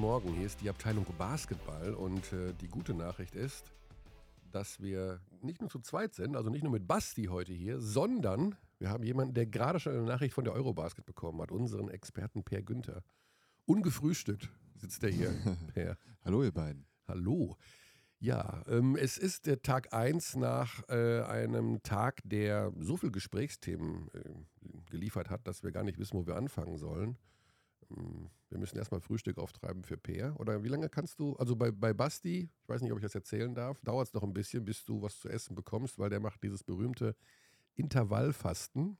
Morgen. Hier ist die Abteilung Basketball und äh, die gute Nachricht ist, dass wir nicht nur zu zweit sind, also nicht nur mit Basti heute hier, sondern wir haben jemanden, der gerade schon eine Nachricht von der Eurobasket bekommen hat, unseren Experten Per Günther. Ungefrühstückt sitzt er hier. per. Hallo ihr beiden. Hallo. Ja, ähm, es ist der Tag 1 nach äh, einem Tag, der so viele Gesprächsthemen äh, geliefert hat, dass wir gar nicht wissen, wo wir anfangen sollen. Ähm, wir müssen erstmal Frühstück auftreiben für Peer. Oder wie lange kannst du, also bei, bei Basti, ich weiß nicht, ob ich das erzählen darf, dauert es noch ein bisschen, bis du was zu essen bekommst, weil der macht dieses berühmte Intervallfasten.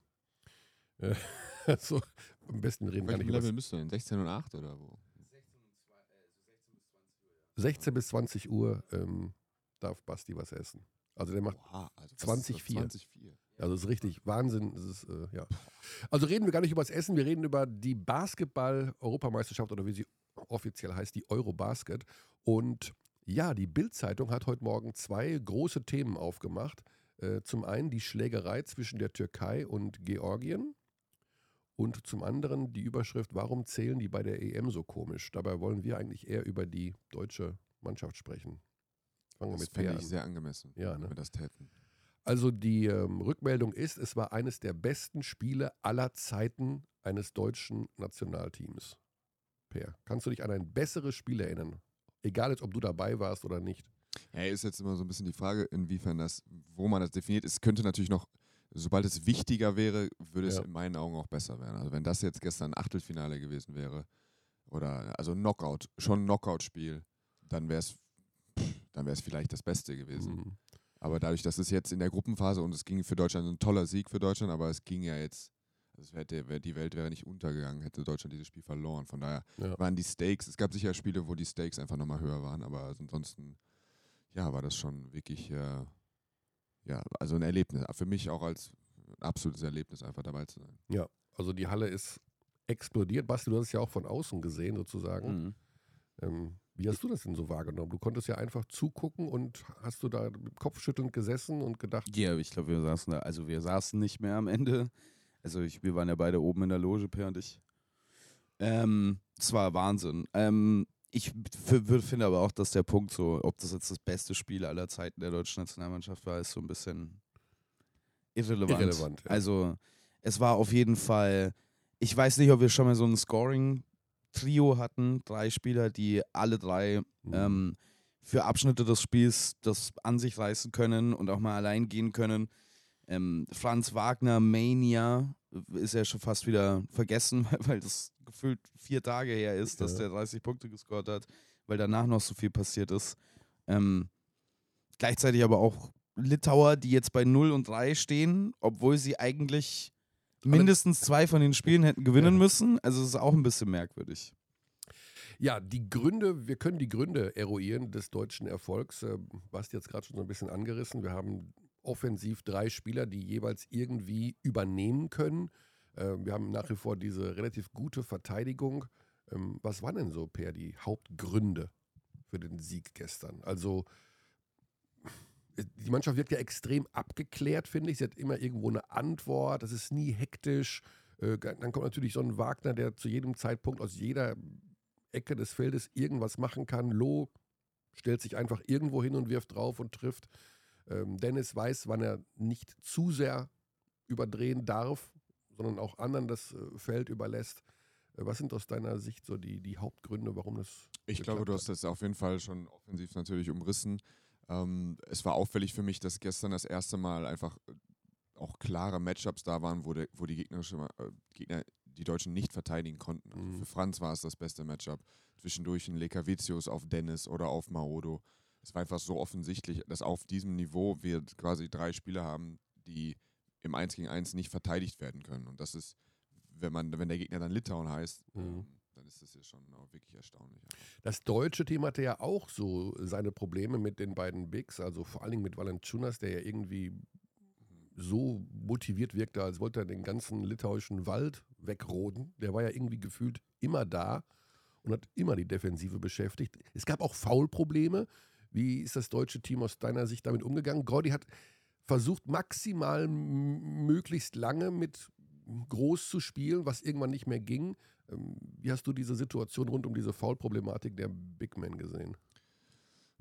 Äh, also am besten reden wir nicht über. Level bist du denn? 16 und 8 oder wo? 16 bis 20 Uhr ähm, darf Basti was essen. Also der macht Oha, also 20, 4. 20 4. Also das ist richtig Wahnsinn. Ist, äh, ja. Also reden wir gar nicht über das Essen, wir reden über die Basketball-Europameisterschaft oder wie sie offiziell heißt, die Eurobasket. Und ja, die Bild-Zeitung hat heute Morgen zwei große Themen aufgemacht. Äh, zum einen die Schlägerei zwischen der Türkei und Georgien. Und zum anderen die Überschrift, warum zählen die bei der EM so komisch? Dabei wollen wir eigentlich eher über die deutsche Mannschaft sprechen. Fangen wir das mit ich sehr angemessen, ja, ne? wenn wir das täten. Also die ähm, Rückmeldung ist, es war eines der besten Spiele aller Zeiten eines deutschen Nationalteams. Per, kannst du dich an ein besseres Spiel erinnern? Egal jetzt, ob du dabei warst oder nicht. Ja, ist jetzt immer so ein bisschen die Frage, inwiefern das, wo man das definiert. Es könnte natürlich noch sobald es wichtiger wäre, würde es ja. in meinen Augen auch besser werden. Also wenn das jetzt gestern ein Achtelfinale gewesen wäre, oder also Knockout, schon ein Knockout-Spiel, dann wäre es dann wäre es vielleicht das Beste gewesen. Mhm. Aber dadurch, dass es jetzt in der Gruppenphase und es ging für Deutschland ein toller Sieg für Deutschland, aber es ging ja jetzt, also hätte, die Welt wäre nicht untergegangen, hätte Deutschland dieses Spiel verloren. Von daher ja. waren die Stakes, es gab sicher Spiele, wo die Stakes einfach nochmal höher waren, aber ansonsten, ja, war das schon wirklich äh, ja, also ein Erlebnis. Für mich auch als ein absolutes Erlebnis, einfach dabei zu sein. Ja, also die Halle ist explodiert. Basti, du hast es ja auch von außen gesehen, sozusagen. Mhm. Ähm, wie hast du das denn so wahrgenommen? Du konntest ja einfach zugucken und hast du da kopfschüttelnd gesessen und gedacht. Ja, ich glaube, wir saßen da, also wir saßen nicht mehr am Ende. Also ich, wir waren ja beide oben in der Loge, Per und ich. Ähm, es war Wahnsinn. Ähm, ich finde aber auch, dass der Punkt, so, ob das jetzt das beste Spiel aller Zeiten der deutschen Nationalmannschaft war, ist so ein bisschen irrelevant. irrelevant ja. Also, es war auf jeden Fall, ich weiß nicht, ob wir schon mal so ein Scoring-Trio hatten, drei Spieler, die alle drei mhm. ähm, für Abschnitte des Spiels das an sich reißen können und auch mal allein gehen können. Ähm, Franz Wagner, Mania, ist ja schon fast wieder vergessen, weil das gefühlt vier Tage her ist, dass ja. der 30 Punkte gescored hat, weil danach noch so viel passiert ist. Ähm, gleichzeitig aber auch Litauer, die jetzt bei 0 und 3 stehen, obwohl sie eigentlich mindestens zwei von den Spielen hätten gewinnen müssen. Also es ist auch ein bisschen merkwürdig. Ja, die Gründe, wir können die Gründe eruieren des deutschen Erfolgs. Äh, Basti jetzt gerade schon so ein bisschen angerissen. Wir haben offensiv drei Spieler, die jeweils irgendwie übernehmen können. Ähm, wir haben nach wie vor diese relativ gute Verteidigung. Ähm, was waren denn so, Per, die Hauptgründe für den Sieg gestern? Also, die Mannschaft wird ja extrem abgeklärt, finde ich. Sie hat immer irgendwo eine Antwort. Das ist nie hektisch. Äh, dann kommt natürlich so ein Wagner, der zu jedem Zeitpunkt aus jeder Ecke des Feldes irgendwas machen kann. Loh stellt sich einfach irgendwo hin und wirft drauf und trifft. Ähm, Dennis weiß, wann er nicht zu sehr überdrehen darf, sondern auch anderen das äh, Feld überlässt. Äh, was sind aus deiner Sicht so die, die Hauptgründe, warum das. Ich glaube, du hast das auf jeden Fall schon offensiv natürlich umrissen. Ähm, es war auffällig für mich, dass gestern das erste Mal einfach äh, auch klare Matchups da waren, wo, der, wo die gegnerische, äh, Gegner die Deutschen nicht verteidigen konnten. Also mhm. Für Franz war es das beste Matchup. Zwischendurch ein Lekavicius auf Dennis oder auf Maodo es war einfach so offensichtlich, dass auf diesem Niveau wir quasi drei Spieler haben, die im 1 gegen 1 nicht verteidigt werden können. Und das ist, wenn man, wenn der Gegner dann Litauen heißt, mhm. Ist das ja schon auch wirklich erstaunlich. Das deutsche Team hatte ja auch so seine Probleme mit den beiden Bigs, also vor allen Dingen mit Valentunas, der ja irgendwie so motiviert wirkte, als wollte er den ganzen litauischen Wald wegroden. Der war ja irgendwie gefühlt immer da und hat immer die Defensive beschäftigt. Es gab auch Foulprobleme. Wie ist das deutsche Team aus deiner Sicht damit umgegangen? Gordy hat versucht, maximal möglichst lange mit groß zu spielen, was irgendwann nicht mehr ging. Ähm, wie hast du diese Situation rund um diese Foul-Problematik der Big Men gesehen?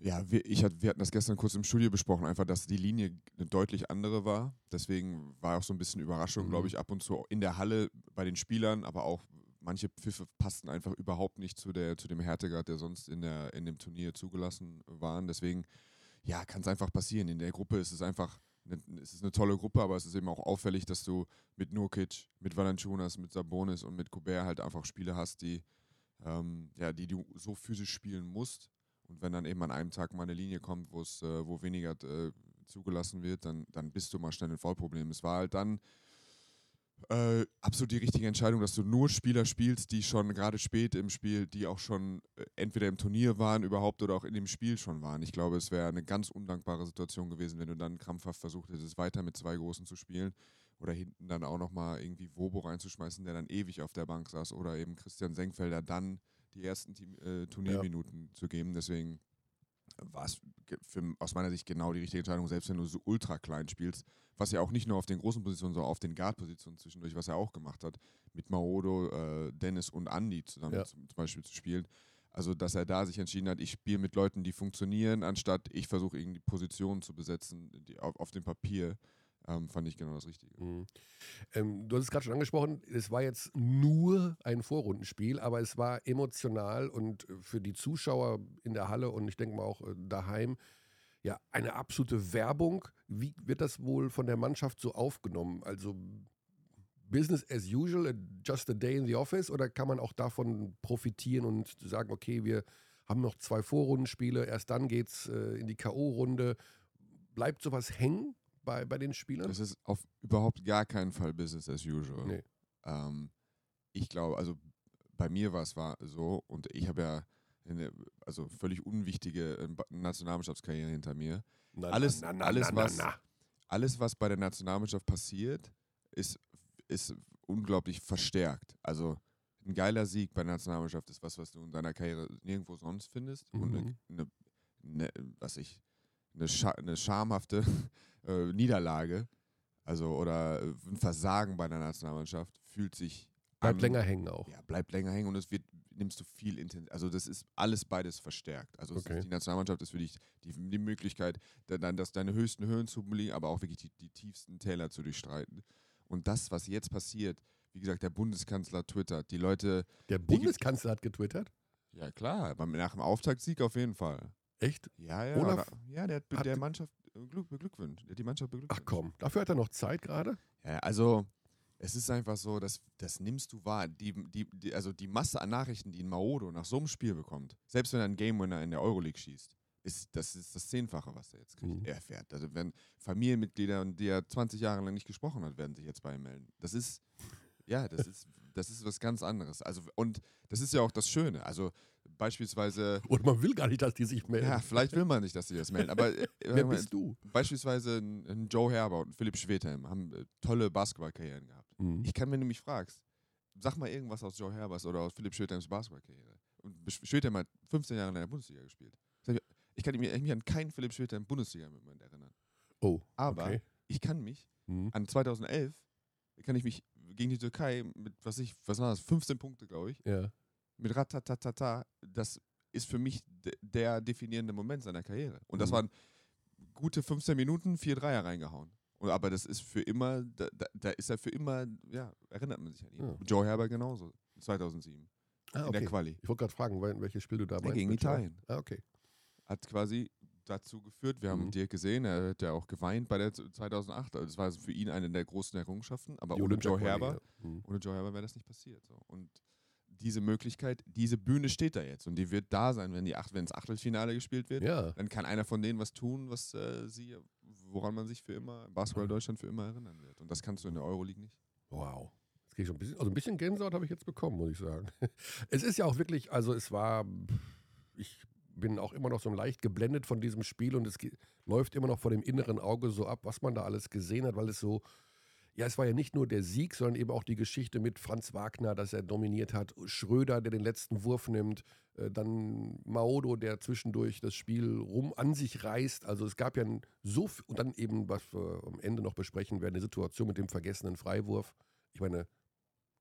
Ja, wir, ich hat, wir hatten das gestern kurz im Studio besprochen, einfach, dass die Linie eine deutlich andere war. Deswegen war auch so ein bisschen Überraschung, mhm. glaube ich, ab und zu in der Halle bei den Spielern, aber auch manche Pfiffe passten einfach überhaupt nicht zu, der, zu dem Härtegrad, der sonst in, der, in dem Turnier zugelassen waren. Deswegen, ja, kann es einfach passieren. In der Gruppe ist es einfach, es ist eine tolle Gruppe, aber es ist eben auch auffällig, dass du mit Nurkic, mit Valanciunas, mit Sabonis und mit Kubert halt einfach Spiele hast, die, ähm, ja, die du so physisch spielen musst und wenn dann eben an einem Tag mal eine Linie kommt, wo es, äh, wo weniger äh, zugelassen wird, dann, dann bist du mal schnell ein Foulproblem. Es war halt dann äh, absolut die richtige Entscheidung, dass du nur Spieler spielst, die schon gerade spät im Spiel, die auch schon äh, entweder im Turnier waren überhaupt oder auch in dem Spiel schon waren. Ich glaube, es wäre eine ganz undankbare Situation gewesen, wenn du dann krampfhaft versucht hättest, weiter mit zwei Großen zu spielen oder hinten dann auch nochmal irgendwie Wobo reinzuschmeißen, der dann ewig auf der Bank saß oder eben Christian Senkfelder dann die ersten Team, äh, Turnierminuten ja. zu geben. Deswegen war es aus meiner Sicht genau die richtige Entscheidung, selbst wenn du so ultra klein spielst, was ja auch nicht nur auf den großen Positionen, sondern auf den Guard-Positionen zwischendurch, was er auch gemacht hat, mit Maodo, äh, Dennis und Andy zusammen ja. zum, zum, Beispiel zu spielen. Also, dass er da sich entschieden hat, ich spiele mit Leuten, die funktionieren, anstatt ich versuche irgendwie Positionen zu besetzen die, auf, auf dem Papier ähm, fand ich genau das Richtige. Mhm. Ähm, du hast es gerade schon angesprochen, es war jetzt nur ein Vorrundenspiel, aber es war emotional und für die Zuschauer in der Halle und ich denke mal auch äh, daheim ja eine absolute Werbung. Wie wird das wohl von der Mannschaft so aufgenommen? Also Business as usual, just a day in the office oder kann man auch davon profitieren und sagen, okay, wir haben noch zwei Vorrundenspiele, erst dann geht es äh, in die K.O.-Runde. Bleibt sowas hängen? bei, bei den Spielern? Das ist auf überhaupt gar keinen Fall Business as usual. Nee. Ähm, ich glaube, also bei mir war es war so, und ich habe ja eine also völlig unwichtige äh, Nationalmannschaftskarriere hinter mir. Na, alles, na, na, alles, was, alles, was bei der Nationalmannschaft passiert, ist, ist unglaublich verstärkt. Also ein geiler Sieg bei der Nationalmannschaft ist was, was du in deiner Karriere nirgendwo sonst findest. Mhm. Und eine, eine, eine, was ich, eine, scha eine schamhafte äh, Niederlage, also oder äh, ein Versagen bei der Nationalmannschaft, fühlt sich. Bleibt an, länger hängen auch. Ja, bleibt länger hängen und es wird, nimmst du viel Intensität. Also das ist alles beides verstärkt. Also okay. die Nationalmannschaft ist für dich die, die Möglichkeit, dann das, deine höchsten Höhen zu belegen, aber auch wirklich die, die tiefsten Täler zu durchstreiten. Und das, was jetzt passiert, wie gesagt, der Bundeskanzler twittert, die Leute. Der Bundeskanzler hat getwittert? Ja, klar, nach dem Auftaktsieg auf jeden Fall. Echt? Ja, ja. Olaf ja, der hat, der Mannschaft beglückwünscht. Der hat die Mannschaft beglückwünscht. Ach komm, dafür hat er noch Zeit gerade? Ja, also es ist einfach so, dass das nimmst du wahr. Die, die, die, also die Masse an Nachrichten, die ein Maodo nach so einem Spiel bekommt, selbst wenn er einen Game Winner in der Euroleague schießt, ist das ist das Zehnfache, was er jetzt kriegt. Mhm. Er erfährt. Also wenn Familienmitglieder, die er 20 Jahre lang nicht gesprochen hat, werden sich jetzt bei ihm melden. Das ist, ja, das ist, das ist was ganz anderes. Also, und das ist ja auch das Schöne. Also beispielsweise. Oder man will gar nicht, dass die sich melden. Ja, vielleicht will man nicht, dass sie das melden. Aber äh, wer bist du? Beispielsweise ein, ein, Joe Herber und Philipp Schwedhelm haben äh, tolle Basketballkarrieren gehabt. Mhm. Ich kann, wenn du mich fragst, sag mal irgendwas aus Joe Herbers oder aus Philipp Schwedhelms Basketballkarriere. Und Schwedhelm hat 15 Jahre in der Bundesliga gespielt. Ich kann mich, an keinen Philipp Schwedhelm Bundesliga-Moment erinnern. Oh. Aber okay. ich kann mich mhm. an 2011 kann ich mich gegen die Türkei mit, was ich, was war das, 15 Punkte, glaube ich. Ja mit Ratatatata, das ist für mich der definierende Moment seiner Karriere. Und das mhm. waren gute 15 Minuten, vier Dreier reingehauen. Und, aber das ist für immer, da, da, ist er für immer, ja, erinnert man sich an ihn. Ja. Joe Herbert genauso, 2007. Ah, okay. In der Quali. Ich wollte gerade fragen, welches Spiel du da meinst. Gegen Italien. Ah, okay. Hat quasi dazu geführt, wir haben mhm. Dirk gesehen, er hat ja auch geweint bei der 2008. Also das war für ihn eine der großen Errungenschaften. Aber ohne Joe Herbert, ja. mhm. ohne Joe Herbert wäre das nicht passiert. So. Und diese Möglichkeit, diese Bühne steht da jetzt und die wird da sein, wenn die Acht, wenn das Achtelfinale gespielt wird. Ja. Dann kann einer von denen was tun, was äh, sie, woran man sich für immer, Basketball Deutschland für immer erinnern wird. Und das kannst du in der Euroleague nicht. Wow. Jetzt gehe ich schon ein bisschen, also ein bisschen Gänsehaut habe ich jetzt bekommen, muss ich sagen. Es ist ja auch wirklich, also es war, ich bin auch immer noch so leicht geblendet von diesem Spiel und es läuft immer noch vor dem inneren Auge so ab, was man da alles gesehen hat, weil es so ja, es war ja nicht nur der Sieg, sondern eben auch die Geschichte mit Franz Wagner, dass er dominiert hat, Schröder, der den letzten Wurf nimmt, äh, dann Maodo, der zwischendurch das Spiel rum an sich reißt. Also es gab ja so viel, und dann eben, was wir am Ende noch besprechen werden, eine Situation mit dem vergessenen Freiwurf. Ich meine,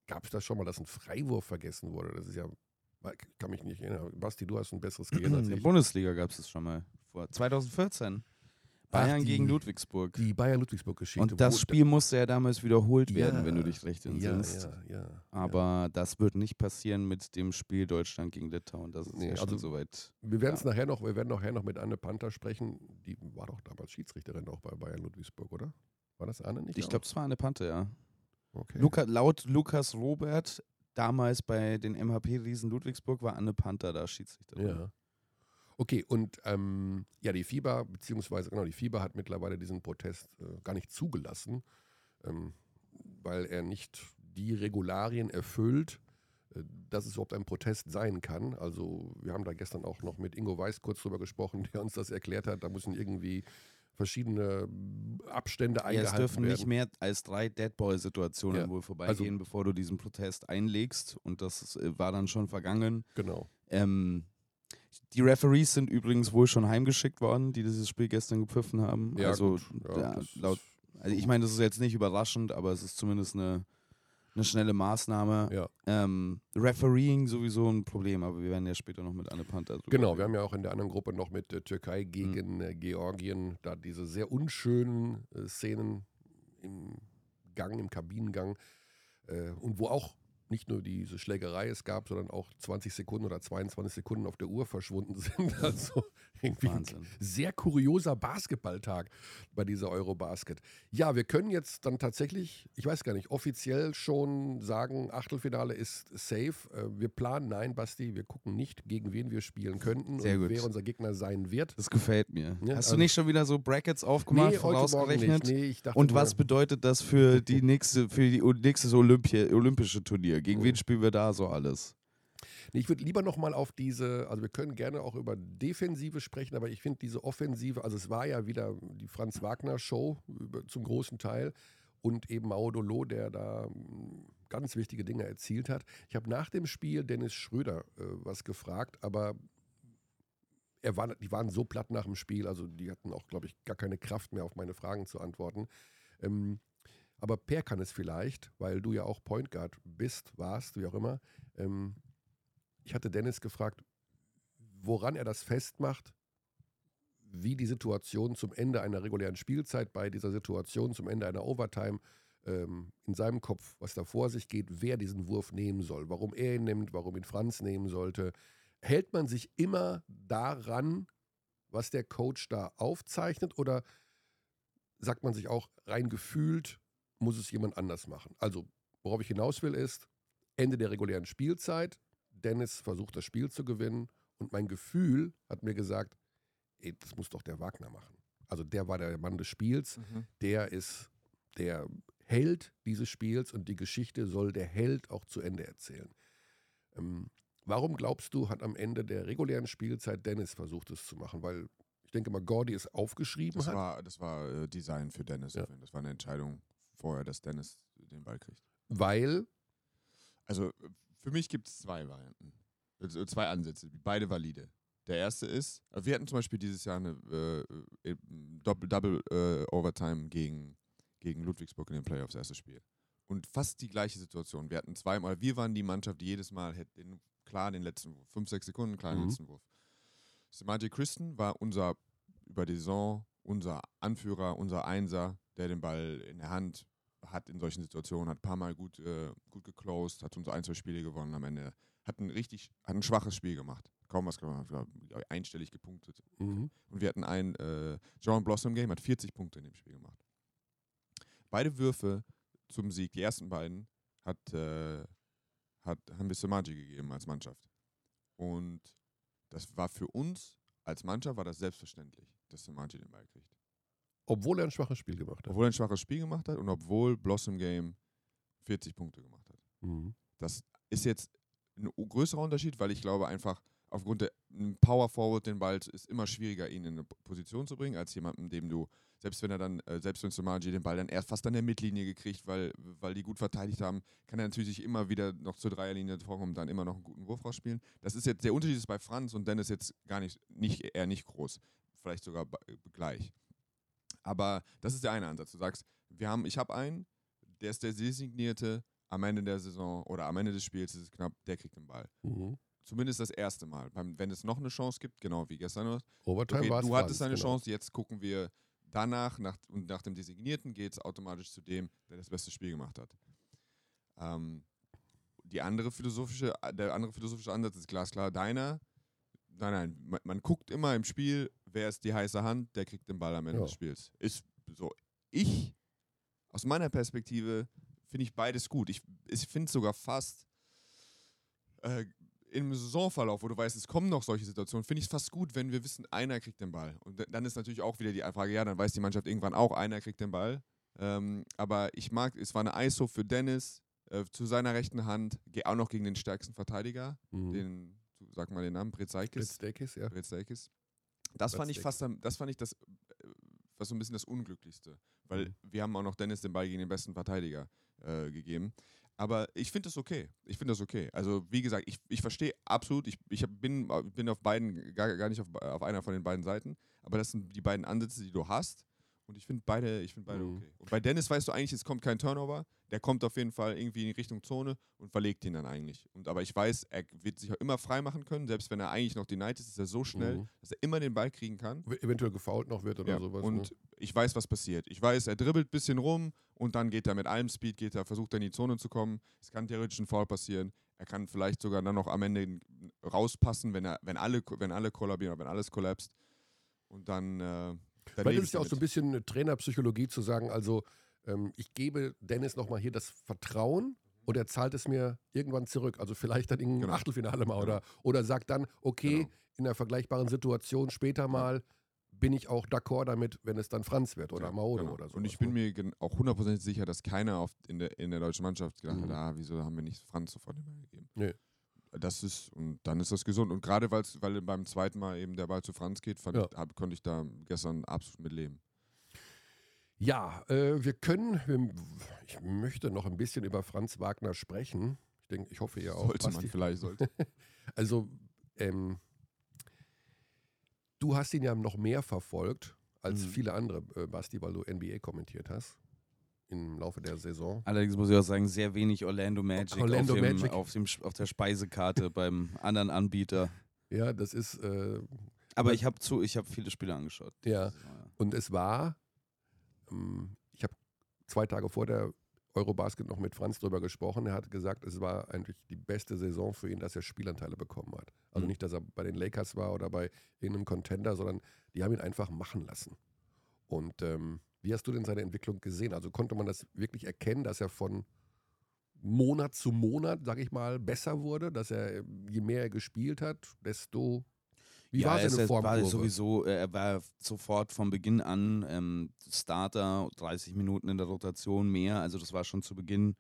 gab es das schon mal, dass ein Freiwurf vergessen wurde? Das ist ja, kann mich nicht erinnern. Basti, du hast ein besseres Gehirn als In der ich. Bundesliga gab es das schon mal. Vor 2014. Bayern Ach, die- gegen Ludwigsburg. Die Bayern-Ludwigsburg-Geschichte. Und das Spiel musste ja damals wiederholt werden, Ja, wenn du dich recht ja, entsinnst. ja, ja, Aber das wird nicht passieren mit dem Spiel Deutschland gegen Litauen. Das ist Nee, ja schon also soweit. Wir werden es nachher noch, wir werden nachher noch mit Anne Panther sprechen. Die war doch damals Schiedsrichterin auch bei Bayern Ludwigsburg, oder? War das Anne nicht? Ich glaube, es war eine Pante, ja. okay. Luca, laut Lukas Robert, damals bei den MHP-Riesen Ludwigsburg, war Anne Panther da Schiedsrichterin. Ja. Okay, und ähm, ja, die FIBA, beziehungsweise genau, die FIBA hat mittlerweile diesen Protest äh, gar nicht zugelassen, ähm, weil er nicht die Regularien erfüllt, äh, dass es überhaupt ein Protest sein kann. Also wir haben da gestern auch noch mit Ingo Weiß kurz drüber gesprochen, der uns das erklärt hat. Da müssen irgendwie verschiedene Abstände Ja, es eingehalten dürfen werden. nicht mehr als drei Deadball-Situationen Ja, wohl vorbeigehen, also- bevor du diesen Protest einlegst. Und das äh, war dann schon vergangen. Genau. Ähm, die Referees sind übrigens wohl schon heimgeschickt worden, die dieses Spiel gestern gepfiffen haben. Ja, also. Ja, ja, laut, also ich meine, das ist jetzt nicht überraschend, aber es ist zumindest eine, eine schnelle Maßnahme. Ja. Ähm, Refereeing sowieso ein Problem, aber wir werden ja später noch mit Anne Panther Genau, reden. wir haben ja auch in der anderen Gruppe noch mit äh, Türkei gegen äh, Georgien da diese sehr unschönen äh, Szenen im Gang, im Kabinengang äh, und wo auch nicht nur diese Schlägerei es gab, sondern auch 20 Sekunden oder 22 Sekunden auf der Uhr verschwunden sind. Also irgendwie ein Wahnsinn. sehr kurioser Basketballtag bei dieser Eurobasket. Ja, wir können jetzt dann tatsächlich, ich weiß gar nicht, offiziell schon sagen, Achtelfinale ist safe. Äh, Wir planen, nein, Basti, wir gucken nicht, gegen wen wir spielen könnten Sehr und gut. wer unser Gegner sein wird. Das gefällt mir. Ja, Hast also- du nicht schon wieder so Brackets aufgemacht, Morgen vorausgerechnet? Nee, Und was bedeutet das für die nächste, für die nächste Olympia, olympische Turnier? Gegen Oh. wen spielen wir da so alles? Nee, ich würde lieber nochmal auf diese, also wir können gerne auch über Defensive sprechen, aber ich finde diese Offensive, also es war ja wieder die Franz Wagner Show zum großen Teil und eben Maudolo, der da mm, ganz wichtige Dinge erzielt hat. Ich habe nach dem Spiel Dennis Schröder äh, was gefragt, aber er war, die waren so platt nach dem Spiel, also die hatten auch, glaube ich, gar keine Kraft mehr auf meine Fragen zu antworten. Ähm, aber Per kann es vielleicht, weil du ja auch Point Guard bist, warst, wie auch immer. Ähm, ich hatte Dennis gefragt, woran er das festmacht, wie die Situation zum Ende einer regulären Spielzeit, bei dieser Situation zum Ende einer Overtime ähm, in seinem Kopf, was da vor sich geht, wer diesen Wurf nehmen soll, warum er ihn nimmt, warum ihn Franz nehmen sollte. Hält man sich immer daran, was der Coach da aufzeichnet oder sagt man sich auch rein gefühlt, muss es jemand anders machen? Also, worauf ich hinaus will, ist, Ende der regulären Spielzeit, Dennis versucht das Spiel zu gewinnen und mein Gefühl hat mir gesagt, ey, das muss doch der Wagner machen. Also der war der Mann des Spiels, der ist der Held dieses Spiels und die Geschichte soll der Held auch zu Ende erzählen. Ähm, warum glaubst du, hat am Ende der regulären Spielzeit Dennis versucht, es zu machen? Weil ich denke mal, Gordy es aufgeschrieben Das hat. war, das war äh, Design für Dennis. Ja. Das war eine Entscheidung vorher, dass Dennis den Ball kriegt. weil, Also für mich gibt es zwei Varianten. Also zwei Ansätze, beide valide. Der erste ist, äh, wir hatten zum Beispiel dieses Jahr eine äh, Double, Double äh, Overtime gegen, gegen Ludwigsburg in den Playoffs, erstes Spiel. Und fast die gleiche Situation. Wir hatten zweimal, wir waren die Mannschaft, die jedes Mal hätte den, klar den letzten Wurf, fünf, sechs Sekunden, klar den Mhm. letzten Wurf. Samaji Christen war unser, über die Saison, unser Anführer, unser Einser, der den Ball in der Hand hat in solchen Situationen, hat ein paar Mal gut, äh, gut geclosed, hat unsere ein, zwei Spiele gewonnen am Ende. Hat ein richtig, hat ein schwaches Spiel gemacht. Kaum was gemacht, einstellig gepunktet. mhm. Und wir hatten ein äh, John Blossom Game, hat 40 Punkte in dem Spiel gemacht. Beide Würfe zum Sieg, die ersten beiden, hat, äh, hat, haben wir Samaji gegeben als Mannschaft. Und das war für uns als Mannschaft war das selbstverständlich, dass Samaji den Ball kriegt. Obwohl er ein schwaches Spiel gemacht hat. Obwohl er ein schwaches Spiel gemacht hat und obwohl Blossom Game 40 Punkte gemacht hat. Mhm. Das ist jetzt ein größerer Unterschied, weil ich glaube einfach, aufgrund der Power Forward den Ball ist immer schwieriger, ihn in eine Position zu bringen, als jemanden, dem du, selbst wenn er dann, äh, selbst wenn Somaji den Ball dann erst fast an der Mittellinie gekriegt, weil, weil die gut verteidigt haben, kann er natürlich sich immer wieder noch zur Dreierlinie vorkommen und dann immer noch einen guten Wurf rausspielen. Das ist jetzt, der Unterschied ist bei Franz und Dennis jetzt gar nicht, nicht eher nicht groß. Vielleicht sogar gleich. Aber das ist der eine Ansatz. Du sagst, wir haben, ich habe einen, der ist der designierte am Ende der Saison oder am Ende des Spiels ist es knapp, der kriegt den Ball. Mhm. Zumindest das erste Mal. Wenn es noch eine Chance gibt, genau wie gestern. Overtime okay, du hattest eine genau. Chance, jetzt gucken wir danach nach, und nach dem Designierten geht es automatisch zu dem, der das beste Spiel gemacht hat. Ähm, die andere philosophische, der andere philosophische Ansatz ist glasklar deiner. Nein, nein, man, man, guckt immer im Spiel, wer ist die heiße Hand, der kriegt den Ball am Ende ja. des Spiels. Ist so. Ich, aus meiner Perspektive, finde ich beides gut. Ich, ich finde sogar fast äh, im Saisonverlauf, wo du weißt, es kommen noch solche Situationen, finde ich es fast gut, wenn wir wissen, einer kriegt den Ball. Und dann ist natürlich auch wieder die Frage, ja, dann weiß die Mannschaft irgendwann auch, einer kriegt den Ball. Ähm, aber ich mag, es war eine ISO für Dennis äh, zu seiner rechten Hand, auch noch gegen den stärksten Verteidiger, mhm. den, sag mal den Namen, Britzakis. Britzakis, ja. Britzakis. Das fand ich fast, das fand ich das, äh, was so ein bisschen das Unglücklichste, weil mhm. wir haben auch noch Dennis den Ball gegen den besten Verteidiger äh, gegeben. Aber ich finde das okay. Ich finde das okay. Also, wie gesagt, ich, ich verstehe absolut, ich, ich bin, bin auf beiden, gar, gar nicht auf, auf einer von den beiden Seiten, aber das sind die beiden Ansätze, die du hast. Und ich finde beide, ich find beide mhm. okay. Und bei Dennis weißt du eigentlich, es kommt kein Turnover. Der kommt auf jeden Fall irgendwie in Richtung Zone und verlegt ihn dann eigentlich. Und, aber ich weiß, er wird sich auch immer frei machen können. Selbst wenn er eigentlich noch denied ist, ist er so schnell, mhm. dass er immer den Ball kriegen kann. Eventuell gefault noch wird oder ja. sowas. Und ne? ich weiß, was passiert. Ich weiß, er dribbelt ein bisschen rum und dann geht er mit allem Speed, geht er, versucht er in die Zone zu kommen. Es kann theoretisch ein Foul passieren. Er kann vielleicht sogar dann noch am Ende rauspassen, wenn, er, wenn, alle, wenn alle kollabieren, wenn alles kollapst. Und dann. Äh, weil das ist ja auch so ein bisschen eine Trainerpsychologie zu sagen, also ähm, ich gebe Dennis nochmal hier das Vertrauen und er zahlt es mir irgendwann zurück. Also vielleicht dann im genau. Achtelfinale mal oder, genau. oder sagt dann, okay, genau. in einer vergleichbaren Situation später mal bin ich auch d'accord damit, wenn es dann Franz wird oder ja, Mauro genau. oder so. Und ich bin ne? mir auch hundertprozentig sicher, dass keiner in, der, in der deutschen Mannschaft gedacht mhm. hat, ah, wieso haben wir nicht Franz sofort immer gegeben. Nee das ist, und dann ist das gesund. Und gerade weil beim zweiten Mal eben der Ball zu Franz geht, ja. ich, hab, konnte ich da gestern absolut mit leben. Ja, äh, wir können, wir, ich möchte noch ein bisschen über Franz Wagner sprechen. Ich denke, ich hoffe ihr auch. Sollte man vielleicht, sollte. also, ähm, du hast ihn ja noch mehr verfolgt als mhm. viele andere, äh, Basti, weil du NBA kommentiert hast im Laufe der Saison. Allerdings muss ich auch sagen, sehr wenig Orlando Magic, Orlando auf, dem, Magic. Auf, dem, auf der Speisekarte beim anderen Anbieter. Ja, das ist. Äh, Aber ich habe hab viele Spiele angeschaut. Ja. Und es war, ähm, ich habe zwei Tage vor der Eurobasket noch mit Franz drüber gesprochen. Er hat gesagt, es war eigentlich die beste Saison für ihn, dass er Spielanteile bekommen hat. Also mhm. nicht, dass er bei den Lakers war oder bei irgendeinem Contender, sondern die haben ihn einfach machen lassen. Und ähm, wie hast du denn seine Entwicklung gesehen? Also konnte man das wirklich erkennen, dass er von Monat zu Monat, sag ich mal, besser wurde, dass er, je mehr er gespielt hat, desto wie ja, war seine Form? War sowieso, äh, er war sofort von Beginn an ähm, Starter, 30 Minuten in der Rotation mehr. Also das war schon zu Beginn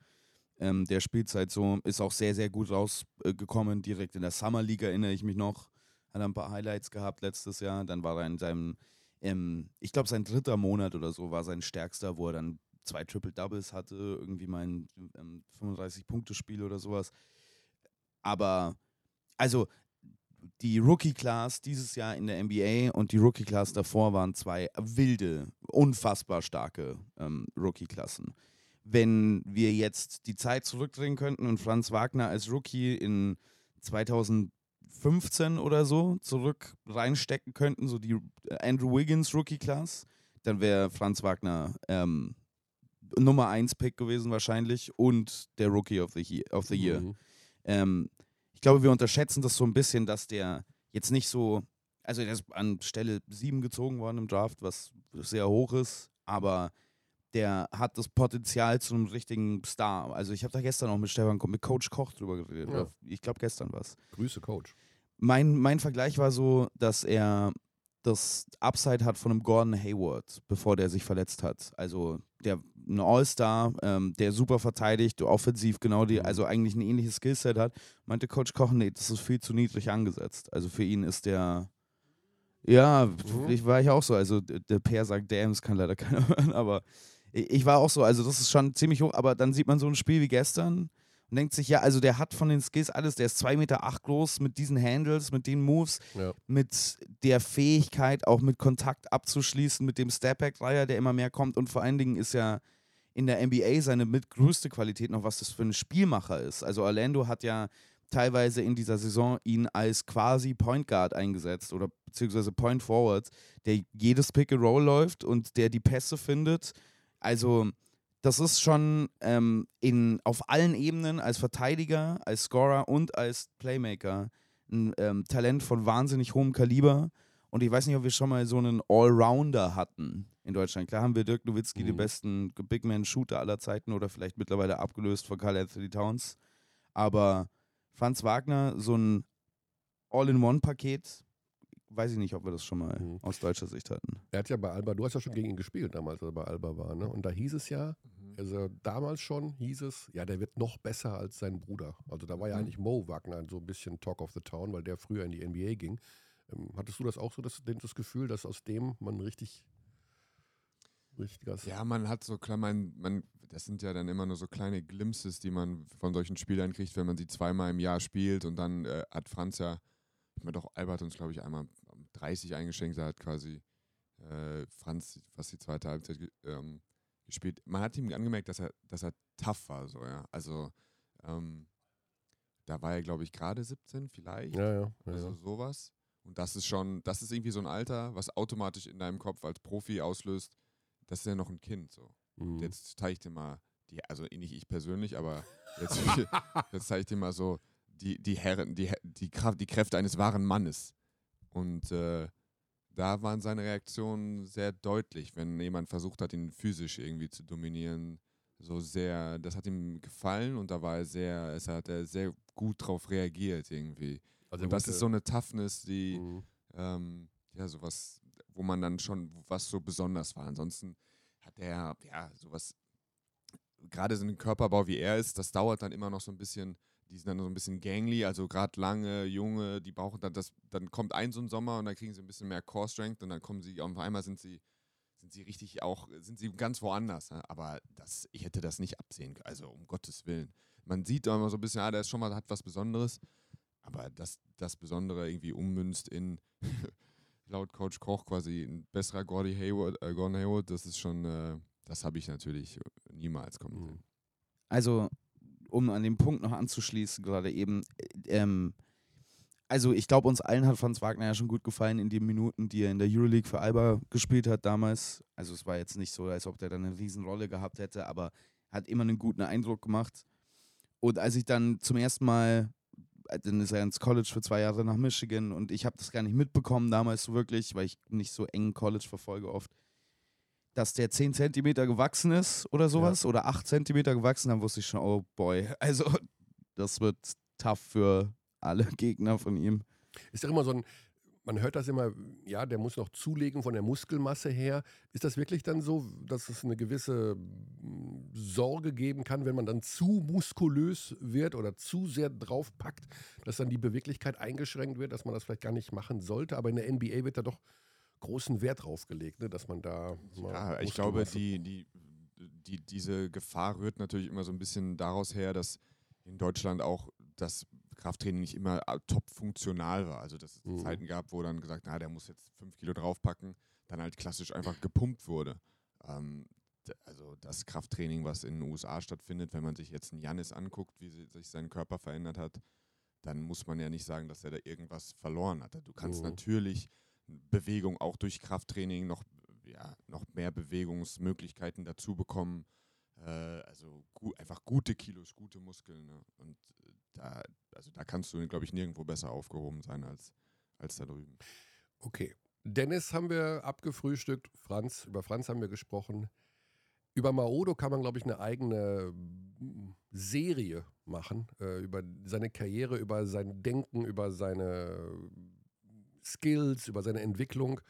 ähm, der Spielzeit so. Ist auch sehr, sehr gut rausgekommen. Direkt in der Summer League erinnere ich mich noch. Hat er ein paar Highlights gehabt letztes Jahr. Dann war er in seinem ähm, ich glaube, sein dritter Monat oder so war sein stärkster, wo er dann zwei Triple-Doubles hatte, irgendwie mein ähm, 35-Punkte-Spiel oder sowas. Aber, also, die Rookie-Class dieses Jahr in der NBA und die Rookie-Class davor waren zwei wilde, unfassbar starke ähm, Rookie-Klassen. Wenn wir jetzt die Zeit zurückdrehen könnten und Franz Wagner als Rookie in 2000 15 oder so zurück reinstecken könnten, so die Andrew Wiggins Rookie Class, dann wäre Franz Wagner ähm, Nummer 1 Pick gewesen wahrscheinlich und der Rookie of the Year. Of the year. Mhm. Ähm, ich glaube, wir unterschätzen das so ein bisschen, dass der jetzt nicht so, also der ist an Stelle 7 gezogen worden im Draft, was sehr hoch ist, aber der hat das Potenzial zu einem richtigen Star. Also ich habe da gestern auch mit Stefan, mit Coach Koch drüber geredet. Ja. Ich glaube gestern was. Grüße Coach. Mein, mein Vergleich war so, dass er das Upside hat von einem Gordon Hayward, bevor der sich verletzt hat. Also der ein All-Star, ähm, der super verteidigt, offensiv genau die, mhm. also eigentlich ein ähnliches Skillset hat, meinte Coach Koch, nee, das ist viel zu niedrig angesetzt. Also für ihn ist der ja, mhm. ich war ich auch so. Also der Per sagt Dams, kann leider keiner hören, aber ich war auch so, also das ist schon ziemlich hoch, aber dann sieht man so ein Spiel wie gestern und denkt sich, ja, also der hat von den Skills alles, der ist 2,8 Meter acht groß mit diesen Handles, mit den Moves, ja. mit der Fähigkeit, auch mit Kontakt abzuschließen, mit dem Stepback-Dreier, der immer mehr kommt und vor allen Dingen ist ja in der NBA seine mitgrößte Qualität noch, was das für ein Spielmacher ist. Also Orlando hat ja teilweise in dieser Saison ihn als quasi Point Guard eingesetzt oder beziehungsweise Point Forward, der jedes Pick and Roll läuft und der die Pässe findet. Also das ist schon ähm, in, auf allen Ebenen als Verteidiger, als Scorer und als Playmaker ein ähm, Talent von wahnsinnig hohem Kaliber. Und ich weiß nicht, ob wir schon mal so einen Allrounder hatten in Deutschland. Klar haben wir Dirk Nowitzki, mhm. den besten Big Man-Shooter aller Zeiten oder vielleicht mittlerweile abgelöst von Carl Anthony Towns. Aber Franz Wagner, so ein All-in-One-Paket, weiß ich nicht, ob wir das schon mal mhm. aus deutscher Sicht hatten. Er hat ja bei Alba, du hast ja schon gegen ihn gespielt damals, als er bei Alba war, ne? Und da hieß es ja, mhm. also damals schon hieß es, ja, der wird noch besser als sein Bruder. Also da war ja mhm. eigentlich Mo Wagner so ein bisschen Talk of the Town, weil der früher in die NBA ging. Ähm, hattest du das auch so, das, das Gefühl, dass aus dem man richtig Richtig ja, man hat so klar, man, man, das sind ja dann immer nur so kleine Glimpses, die man von solchen Spielern kriegt, wenn man sie zweimal im Jahr spielt und dann äh, hat Franz ja, hat mir doch Albert uns, glaube ich, einmal 30 eingeschenkt, er hat quasi äh, Franz fast die zweite Halbzeit ähm, gespielt. Man hat ihm angemerkt, dass er, dass er tough war, so, ja. Also, ähm, da war er, glaube ich, gerade 17 vielleicht. Ja, ja. ja also sowas. Und das ist schon, das ist irgendwie so ein Alter, was automatisch in deinem Kopf als Profi auslöst, das ist ja noch ein Kind. So. Mhm. Jetzt zeige ich dir mal, die, also nicht ich persönlich, aber jetzt, jetzt zeige ich dir mal so die, die Herren, die, die, Kraft, die Kräfte eines wahren Mannes. Und äh, da waren seine Reaktionen sehr deutlich, wenn jemand versucht hat, ihn physisch irgendwie zu dominieren. So sehr, das hat ihm gefallen und da war er sehr, es hat er sehr gut drauf reagiert irgendwie. Also und das ist so eine Toughness, die, mhm. ähm, ja, sowas, wo man dann schon, was so besonders war. Ansonsten hat er, ja, sowas, gerade so einen Körperbau wie er ist, das dauert dann immer noch so ein bisschen, die sind dann so ein bisschen gangly, also gerade lange, junge, die brauchen dann das, dann kommt ein so ein Sommer und dann kriegen sie ein bisschen mehr Core Strength und dann kommen sie, auf einmal sind sie, sind sie richtig auch, sind sie ganz woanders. Ne? Aber das, ich hätte das nicht absehen können, also um Gottes Willen. Man sieht immer so ein bisschen, ah, der ist schon mal, hat was Besonderes. Aber dass das Besondere irgendwie ummünzt in, laut Coach Koch, quasi ein besserer Gordy Hayward, äh, Gordon Hayward, das ist schon, äh, das habe ich natürlich niemals kommen sehen. Also, um an den Punkt noch anzuschließen, gerade eben, ähm, also ich glaube, uns allen hat Franz Wagner ja schon gut gefallen in den Minuten, die er in der Euroleague für Alba gespielt hat damals. Also es war jetzt nicht so, als ob der dann eine Riesenrolle gehabt hätte, aber hat immer einen guten Eindruck gemacht. Und als ich dann zum ersten Mal dann ist er ins College für zwei Jahre nach Michigan und ich habe das gar nicht mitbekommen damals so wirklich, weil ich nicht so eng College verfolge oft, dass der 10 Zentimeter gewachsen ist oder sowas ja. oder 8 Zentimeter gewachsen, dann wusste ich schon, oh boy, also das wird tough für alle Gegner von ihm. Ist ja immer so ein, man hört das immer, ja, der muss noch zulegen von der Muskelmasse her. Ist das wirklich dann so, dass es eine gewisse hm, Sorge geben kann, wenn man dann zu muskulös wird oder zu sehr draufpackt, dass dann die Beweglichkeit eingeschränkt wird, dass man das vielleicht gar nicht machen sollte? Aber in der NBA wird da doch großen Wert drauf gelegt, ne, dass man da. Ja, ich glaube, die, die, die, diese Gefahr rührt natürlich immer so ein bisschen daraus her, dass in Deutschland auch das Krafttraining nicht immer äh, top funktional war. Also dass es mhm. Zeiten gab, wo dann gesagt, na, der muss jetzt fünf Kilo draufpacken, dann halt klassisch einfach gepumpt wurde. Ähm, also das Krafttraining, was in den USA stattfindet, wenn man sich jetzt einen Janis anguckt, wie sich sein Körper verändert hat, dann muss man ja nicht sagen, dass er da irgendwas verloren hat. Du kannst mhm. natürlich Bewegung auch durch Krafttraining noch, ja, noch mehr Bewegungsmöglichkeiten dazu bekommen. Äh, also gu einfach gute Kilos, gute Muskeln. Ne? Und da, also da kannst du, glaube ich, nirgendwo besser aufgehoben sein als, als da drüben. Okay. Dennis haben wir abgefrühstückt, Franz, über Franz haben wir gesprochen. Über Maodo kann man, glaube ich, eine eigene mm, Serie machen, äh, über seine Karriere, über sein Denken, über seine Skills, über seine Entwicklung.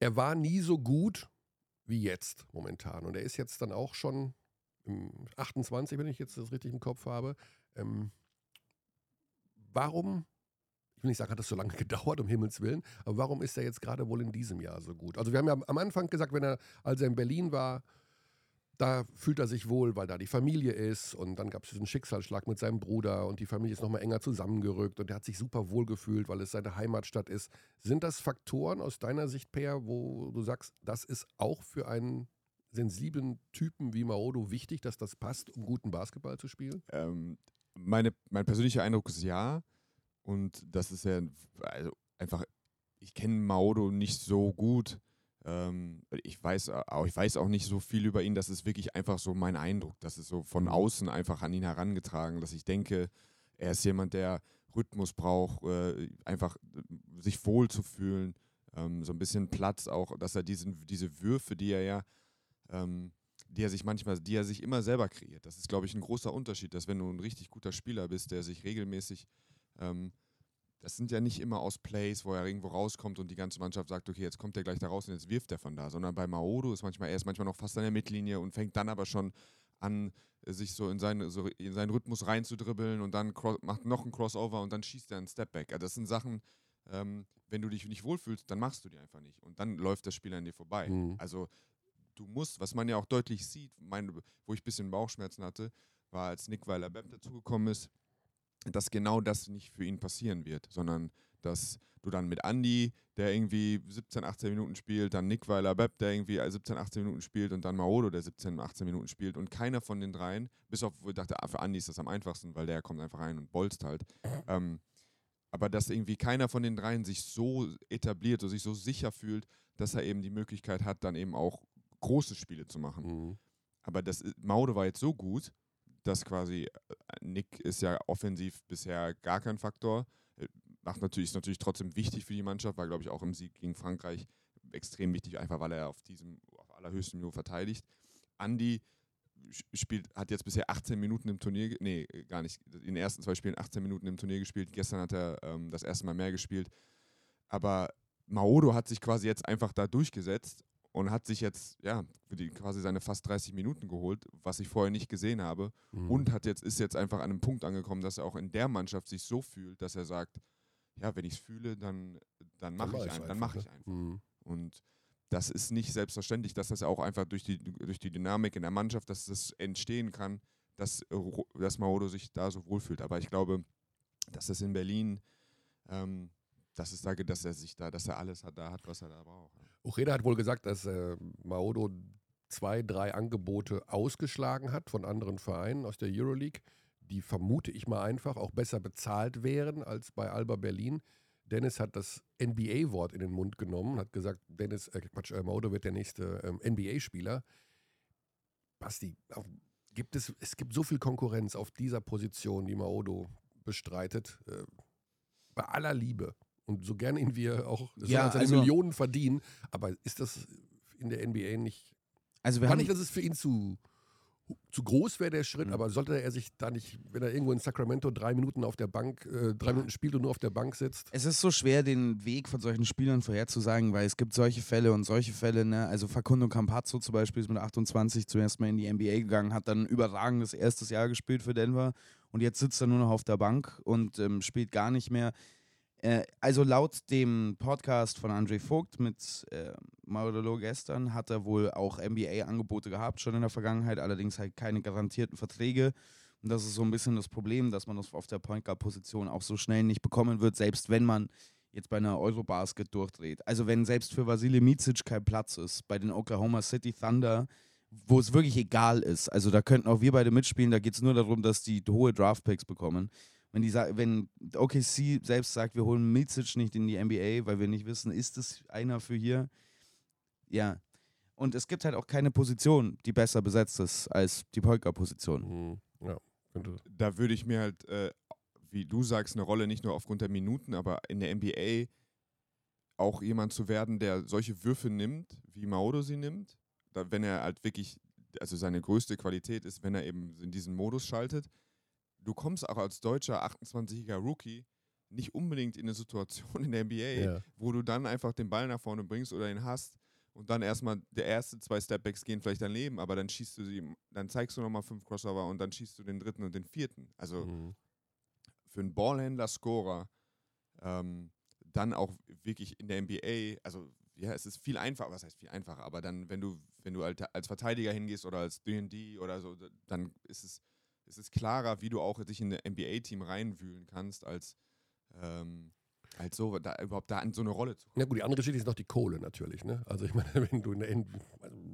Er war nie so gut wie jetzt momentan. Und er ist jetzt dann auch schon 28, wenn ich jetzt das richtig im Kopf habe. Ähm, warum, ich will nicht sagen, hat das so lange gedauert, um Himmels Willen, aber warum ist er jetzt gerade wohl in diesem Jahr so gut? Also wir haben ja am Anfang gesagt, wenn er, als er in Berlin war, da fühlt er sich wohl, weil da die Familie ist und dann gab es diesen Schicksalsschlag mit seinem Bruder und die Familie ist nochmal enger zusammengerückt und er hat sich super wohl gefühlt, weil es seine Heimatstadt ist. Sind das Faktoren aus deiner Sicht, Per, wo du sagst, das ist auch für einen sensiblen Typen wie Maodo wichtig, dass das passt, um guten Basketball zu spielen? Ähm, meine, mein persönlicher Eindruck ist ja. Und das ist ja also einfach, ich kenne Maodo nicht so gut. Ähm, ich, weiß, auch, ich weiß auch nicht so viel über ihn. Das ist wirklich einfach so mein Eindruck. Das ist so von mhm. außen einfach an ihn herangetragen, dass ich denke, er ist jemand, der Rhythmus braucht, äh, einfach äh, sich wohl zu fühlen, ähm, so ein bisschen Platz auch, dass er diesen, diese Würfe, die er ja, ähm, die er sich manchmal, die er sich immer selber kreiert. Das ist, glaube ich, ein großer Unterschied, dass wenn du ein richtig guter Spieler bist, der sich regelmäßig ähm, das sind ja nicht immer aus Plays, wo er irgendwo rauskommt und die ganze Mannschaft sagt, okay, jetzt kommt er gleich da raus und jetzt wirft er von da, sondern bei Maodo ist manchmal, er ist manchmal noch fast an der Mittellinie und fängt dann aber schon an, sich so in, seine, so in seinen Rhythmus reinzudribbeln und dann macht noch einen Crossover und dann schießt er einen Stepback. Also das sind Sachen, ähm, wenn du dich nicht wohlfühlst, dann machst du die einfach nicht. Und dann läuft der Spieler an dir vorbei. Mhm. Also du musst, was man ja auch deutlich sieht, mein, wo ich ein bisschen Bauchschmerzen hatte, war, als Nick Weiler-Bepp dazugekommen ist, dass genau das nicht für ihn passieren wird, sondern dass du dann mit Andy, der irgendwie 17, 18 Minuten spielt, dann Nick Weiler-Bepp, der irgendwie 17, 18 Minuten spielt und dann Maodo, der 17, 18 Minuten spielt und keiner von den dreien, bis auf, wo ich dachte, ah, für Andy ist das am einfachsten, weil der kommt einfach rein und bolzt halt. Ähm, aber dass irgendwie keiner von den dreien sich so etabliert oder sich so sicher fühlt, dass er eben die Möglichkeit hat, dann eben auch große Spiele zu machen. Mhm. Aber das Maude war jetzt so gut, dass quasi äh, Nick ist ja offensiv bisher gar kein Faktor. Äh, macht natürlich, ist natürlich trotzdem wichtig für die Mannschaft, war, glaube ich, auch im Sieg gegen Frankreich extrem wichtig, einfach weil er auf diesem auf allerhöchstem Niveau verteidigt. Andy spielt, hat jetzt bisher 18 Minuten im Turnier, nee, gar nicht, in den ersten zwei Spielen 18 Minuten im Turnier gespielt. Gestern hat er ähm, das erste Mal mehr gespielt. Aber Maodo hat sich quasi jetzt einfach da durchgesetzt und hat sich jetzt ja die, quasi seine fast 30 Minuten geholt, was ich vorher nicht gesehen habe mhm. und hat jetzt ist jetzt einfach an einem Punkt angekommen, dass er auch in der Mannschaft sich so fühlt, dass er sagt, ja, wenn ich es fühle, dann dann mache ich, ein, dann mache ich einfach. Mhm. Und das ist nicht selbstverständlich, dass das auch einfach durch die durch die Dynamik in der Mannschaft, dass das entstehen kann, dass dass Maodo sich da so wohlfühlt. Aber ich glaube, dass das in Berlin ähm, dass es da, dass er sich da, dass er alles hat, da hat, was er da braucht. Ucheda hat wohl gesagt, dass äh, Maodo zwei, drei Angebote ausgeschlagen hat von anderen Vereinen aus der Euroleague, die vermute ich mal einfach auch besser bezahlt wären als bei Alba Berlin. Dennis hat das NBA-Wort in den Mund genommen, hat gesagt, Dennis, äh, Quatsch, äh, Maodo wird der nächste ähm, NBA-Spieler. Basti, auch, gibt es, es gibt so viel Konkurrenz auf dieser Position, die Maodo bestreitet. Äh, bei aller Liebe und so gern ihn wir auch ja, seine also, Millionen verdienen, aber ist das in der NBA nicht. Also wir War nicht, dass es für ihn zu, zu groß wäre, der Schritt, mhm. aber sollte er sich da nicht, wenn er irgendwo in Sacramento drei Minuten auf der Bank, äh, drei ja. Minuten spielt und nur auf der Bank sitzt? Es ist so schwer, den Weg von solchen Spielern vorherzusagen, weil es gibt solche Fälle und solche Fälle, ne? Also Facundo Campazzo zum Beispiel ist mit 28 zuerst mal in die NBA gegangen, hat dann ein überragendes erstes Jahr gespielt für Denver und jetzt sitzt er nur noch auf der Bank und ähm, spielt gar nicht mehr. Äh, also laut dem Podcast von Andre Vogt mit äh, Maudolo gestern hat er wohl auch NBA-Angebote gehabt, schon in der Vergangenheit, allerdings halt keine garantierten Verträge. Und das ist so ein bisschen das Problem, dass man das auf der Point Guard-Position auch so schnell nicht bekommen wird, selbst wenn man jetzt bei einer Eurobasket durchdreht. Also wenn selbst für Vasile Micic kein Platz ist, bei den Oklahoma City Thunder, wo es wirklich egal ist, also da könnten auch wir beide mitspielen, da geht es nur darum, dass die hohe Draftpicks bekommen wenn die wenn OKC selbst sagt, wir holen Micic nicht in die NBA, weil wir nicht wissen, ist es einer für hier? Ja. Und es gibt halt auch keine Position, die besser besetzt ist als die Polka-Position. Mhm. Ja, da würde ich mir halt, äh, wie du sagst, eine Rolle nicht nur aufgrund der Minuten, aber in der NBA auch jemand zu werden, der solche Würfe nimmt, wie Maodo sie nimmt, da, wenn er halt wirklich, also seine größte Qualität ist, wenn er eben in diesen Modus schaltet, du kommst auch als deutscher 28-jähriger Rookie nicht unbedingt in eine Situation in der NBA, ja. wo du dann einfach den Ball nach vorne bringst oder ihn hast und dann erstmal der erste zwei Stepbacks gehen vielleicht daneben, aber dann schießt du sie, dann zeigst du nochmal fünf Crossover und dann schießt du den dritten und den vierten. Also mhm. für einen Ballhändler, Scorer, ähm, dann auch wirklich in der NBA, also ja, es ist viel einfacher, was heißt viel einfacher, aber dann, wenn du, wenn du als Verteidiger hingehst oder als DD oder so, dann ist es es ist klarer, wie du auch dich in ein NBA-Team reinwühlen kannst, als, ähm, als so, da, überhaupt da in so eine Rolle zu kommen. Ja gut, die andere Geschichte ist noch die Kohle natürlich. Ne? Also ich meine, wenn du in der,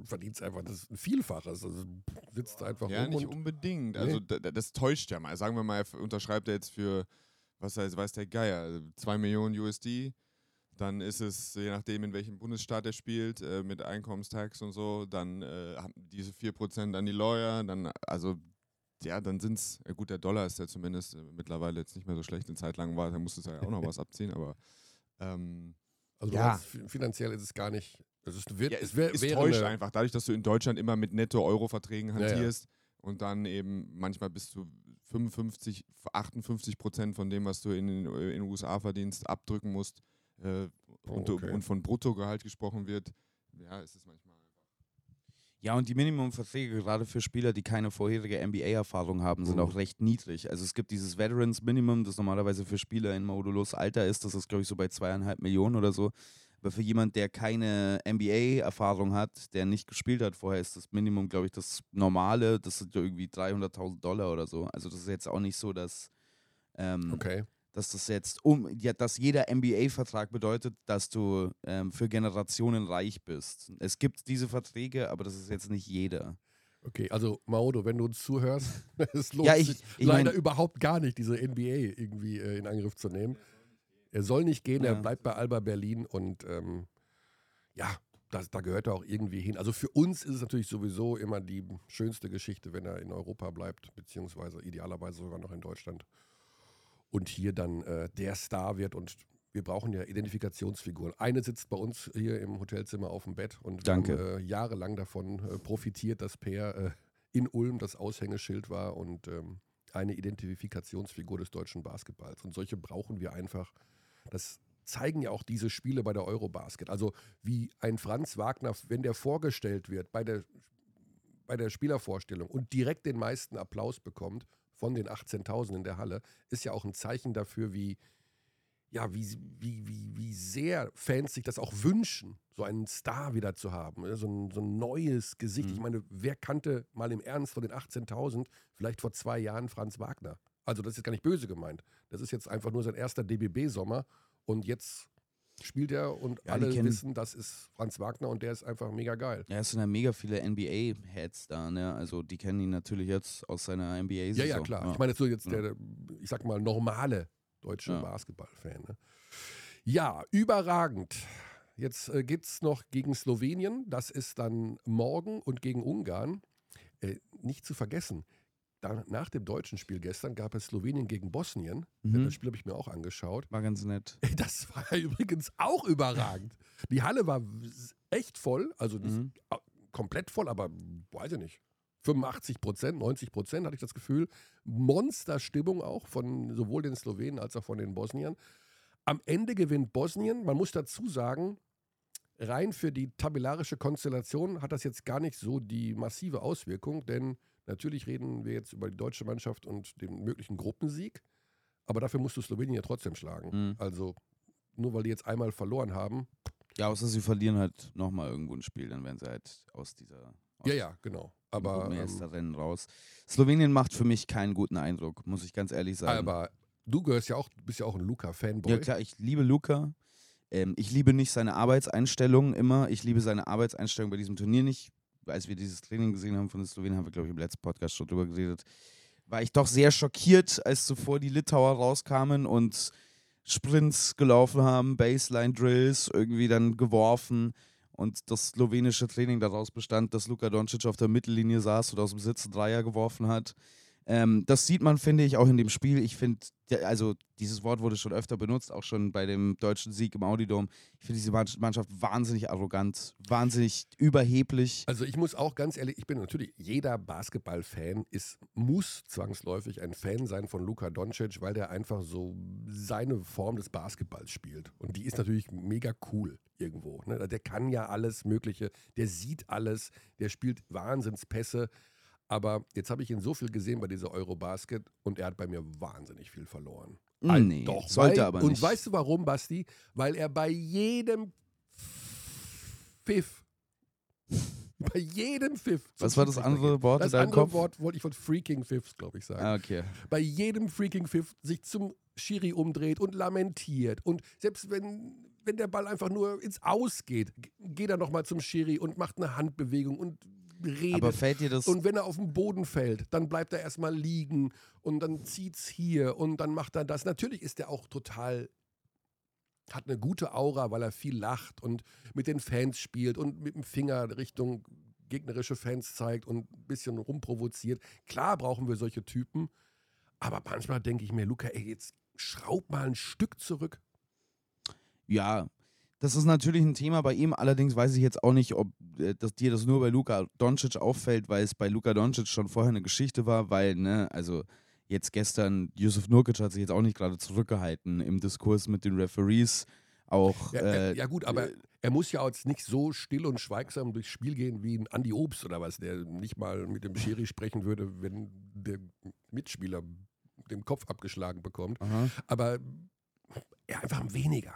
verdienst einfach das Vielfaches. Also sitzt einfach Ja, rum nicht und unbedingt. Also Nee. da- da- das täuscht ja mal. Sagen wir mal, er unterschreibt er jetzt für, was heißt, weiß der Geier, 2 Millionen USD. Dann ist es, je nachdem, in welchem Bundesstaat er spielt, äh, mit Einkommenstax und so, dann äh, haben diese 4% an die Lawyer, dann, also, ja, dann sind es, gut, der Dollar ist ja zumindest äh, mittlerweile jetzt nicht mehr so schlecht. Eine Zeit lang war, da musste es ja auch noch was abziehen, aber ähm, also Ja. du meinst, fi- finanziell ist es gar nicht. Es, ist, wird, ja, es wär, es wäre täuscht eine, einfach, dadurch, dass du in Deutschland immer mit Netto-Euro-Verträgen Ja, ja. hantierst und dann eben manchmal bis zu 55, 58 Prozent von dem, was du in, den- in den USA verdienst, abdrücken musst äh, Oh, und, du- okay. und von Bruttogehalt gesprochen wird. Ja, ist es manchmal. Ja, und die Minimumverträge, gerade für Spieler, die keine vorherige NBA-Erfahrung haben, sind Mhm. auch recht niedrig. Also es gibt dieses Veterans Minimum, das normalerweise für Spieler in Modulos Alter ist, das ist, glaube ich, so bei zweieinhalb Millionen oder so. Aber für jemand, der keine NBA-Erfahrung hat, der nicht gespielt hat vorher, ist das Minimum, glaube ich, das normale, das sind ja irgendwie 300.000 Dollar oder so. Also das ist jetzt auch nicht so, dass, ähm, okay. Dass das jetzt um, ja, dass jeder NBA-Vertrag bedeutet, dass du ähm, für Generationen reich bist. Es gibt diese Verträge, aber das ist jetzt nicht jeder. Okay, also Maodo, wenn du uns zuhörst, es lohnt Ja, ich- sich ich leider mein- überhaupt gar nicht, diese NBA irgendwie äh, in Angriff zu nehmen. Er soll nicht gehen, er Ja. bleibt bei Alba Berlin und ähm, ja, das, da gehört er auch irgendwie hin. Also für uns ist es natürlich sowieso immer die schönste Geschichte, wenn er in Europa bleibt, beziehungsweise idealerweise sogar noch in Deutschland. Und hier dann äh, der Star wird und wir brauchen ja Identifikationsfiguren. Eine sitzt bei uns hier im Hotelzimmer auf dem Bett und Danke. haben äh, jahrelang davon äh, profitiert, dass Per äh, in Ulm das Aushängeschild war und ähm, eine Identifikationsfigur des deutschen Basketballs. Und solche brauchen wir einfach. Das zeigen ja auch diese Spiele bei der Eurobasket. Also wie ein Franz Wagner, wenn der vorgestellt wird bei der, bei der Spielervorstellung und direkt den meisten Applaus bekommt von den 18.000 in der Halle, ist ja auch ein Zeichen dafür, wie, ja, wie, wie, wie, wie sehr Fans sich das auch wünschen, so einen Star wieder zu haben, ne? so ein, so ein neues Gesicht. Mhm. Ich meine, wer kannte mal im Ernst von den 18.000 vielleicht vor zwei Jahren Franz Wagner? Also das ist jetzt gar nicht böse gemeint. Das ist jetzt einfach nur sein erster DBB-Sommer und jetzt spielt er und Ja, alle kennen- wissen, das ist Franz Wagner und der ist einfach mega geil. Ja, es sind ja mega viele NBA-Heads da, ne? Also die kennen ihn natürlich jetzt aus seiner NBA-Saison. Ja, ja, klar. Ich meine, so jetzt der, ich sag mal, normale deutsche Ja. Basketball-Fan. Ne? Ja, überragend. Jetzt äh, geht es noch gegen Slowenien. Das ist dann morgen und gegen Ungarn. Äh, nicht zu vergessen, da, nach dem deutschen Spiel gestern gab es Slowenien gegen Bosnien. Mhm. Das Spiel habe ich mir auch angeschaut. War ganz nett. Das war übrigens auch überragend. Die Halle war echt voll, also Mhm. komplett voll, aber weiß ich nicht. 85 Prozent, 90 Prozent hatte ich das Gefühl. Monsterstimmung auch von sowohl den Slowenen als auch von den Bosniern. Am Ende gewinnt Bosnien. Man muss dazu sagen, rein für die tabellarische Konstellation hat das jetzt gar nicht so die massive Auswirkung, denn natürlich reden wir jetzt über die deutsche Mannschaft und den möglichen Gruppensieg. Aber dafür musst du Slowenien ja trotzdem schlagen. Mhm. Also nur weil die jetzt einmal verloren haben. Ja, außer sie verlieren halt nochmal irgendwo ein Spiel, dann werden sie halt aus dieser aus Ja, ja, genau. Aber, ähm, Rennen raus. Slowenien macht für mich keinen guten Eindruck, muss ich ganz ehrlich sagen. aber du gehörst ja auch, bist ja auch ein Luca-Fanboy. Ja, klar, ich liebe Luca. Ähm, ich liebe nicht seine Arbeitseinstellung immer. Ich liebe seine Arbeitseinstellung bei diesem Turnier nicht. Als wir dieses Training gesehen haben von den Slowenen, haben wir, glaube ich, im letzten Podcast schon drüber geredet. War ich doch sehr schockiert, als zuvor die Litauer rauskamen und Sprints gelaufen haben, Baseline-Drills irgendwie dann geworfen und das slowenische Training daraus bestand, dass Luka Doncic auf der Mittellinie saß und aus dem Sitz einen Dreier geworfen hat. Ähm, das sieht man, finde ich, auch in dem Spiel. Ich finde, also dieses Wort wurde schon öfter benutzt, auch schon bei dem deutschen Sieg im Audidom. Ich finde diese Mann- Mannschaft wahnsinnig arrogant, wahnsinnig überheblich. Also ich muss auch ganz ehrlich, ich bin natürlich, jeder Basketball-Fan ist, muss zwangsläufig ein Fan sein von Luka Doncic, weil der einfach so seine Form des Basketballs spielt. Und die ist natürlich mega cool irgendwo. Ne? Der kann ja alles Mögliche, der sieht alles, der spielt Wahnsinnspässe. Aber jetzt habe ich ihn so viel gesehen bei dieser Eurobasket und er hat bei mir wahnsinnig viel verloren. Ein- nee, Doch, sollte weil, aber Und nicht. weißt du warum, Basti? Weil er bei jedem Pfiff, bei jedem Pfiff. Was war das andere. Wort in Das deinem andere Kopf? Wort wollte ich von Freaking Pfiffs, glaube ich, sagen. Ah, okay. Bei jedem Freaking Pfiff sich zum Schiri umdreht und lamentiert. Und selbst wenn wenn der Ball einfach nur ins Aus geht, geht er nochmal zum Schiri und macht eine Handbewegung und redet. Aber fällt dir das. Und wenn er auf den Boden fällt, dann bleibt er erstmal liegen und dann zieht's hier und dann macht er das. Natürlich ist er auch total hat eine gute Aura, weil er viel lacht und mit den Fans spielt und mit dem Finger Richtung gegnerische Fans zeigt und ein bisschen rumprovoziert. Klar brauchen wir solche Typen, aber manchmal denke ich mir, Luca, ey, jetzt schraub mal ein Stück zurück. Ja, das ist natürlich ein Thema bei ihm. Allerdings weiß ich jetzt auch nicht, ob äh, dass dir das nur bei Luka Doncic auffällt, weil es bei Luka Doncic schon vorher eine Geschichte war, weil, ne, also jetzt gestern, Yusuf Nurkic hat sich jetzt auch nicht gerade zurückgehalten im Diskurs mit den Referees. Auch, ja, äh, ja, gut, aber er muss ja jetzt nicht so still und schweigsam durchs Spiel gehen wie ein Andy Obst oder was, der nicht mal mit dem Schiri sprechen würde, wenn der Mitspieler den Kopf abgeschlagen bekommt. Aha. Aber ja, einfach weniger.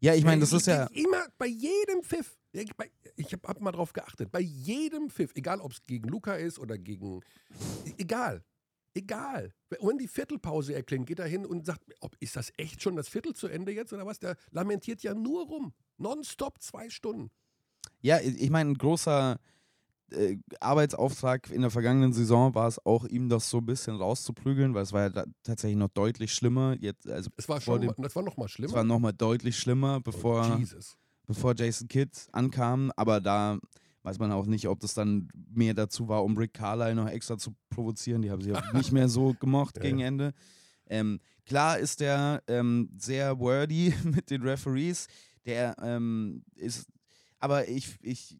Ja, ich meine, das ist ja. Immer bei jedem Pfiff. Ich habe hab mal drauf geachtet. Bei jedem Pfiff, egal ob es gegen Luca ist oder gegen. Egal. Egal. Wenn die Viertelpause erklingt, geht er hin und sagt, ob, ist das echt schon das Viertel zu Ende jetzt oder was? Der lamentiert ja nur rum. Nonstop zwei Stunden. Ja, ich meine, ein großer äh, Arbeitsauftrag in der vergangenen Saison war es auch, ihm das so ein bisschen rauszuprügeln, weil es war ja tatsächlich noch deutlich schlimmer. Jetzt, also es war schon, dem, das war noch mal schlimmer. Es war noch mal deutlich schlimmer, bevor, oh, bevor Jason Kidd ankam. Aber da weiß man auch nicht, ob das dann mehr dazu war, um Rick Carlyle noch extra zu provozieren. Die haben sie ja nicht mehr so gemocht ja. gegen Ende. Ähm, klar ist der ähm, sehr wordy mit den Referees. Der ähm, ist, aber ich, ich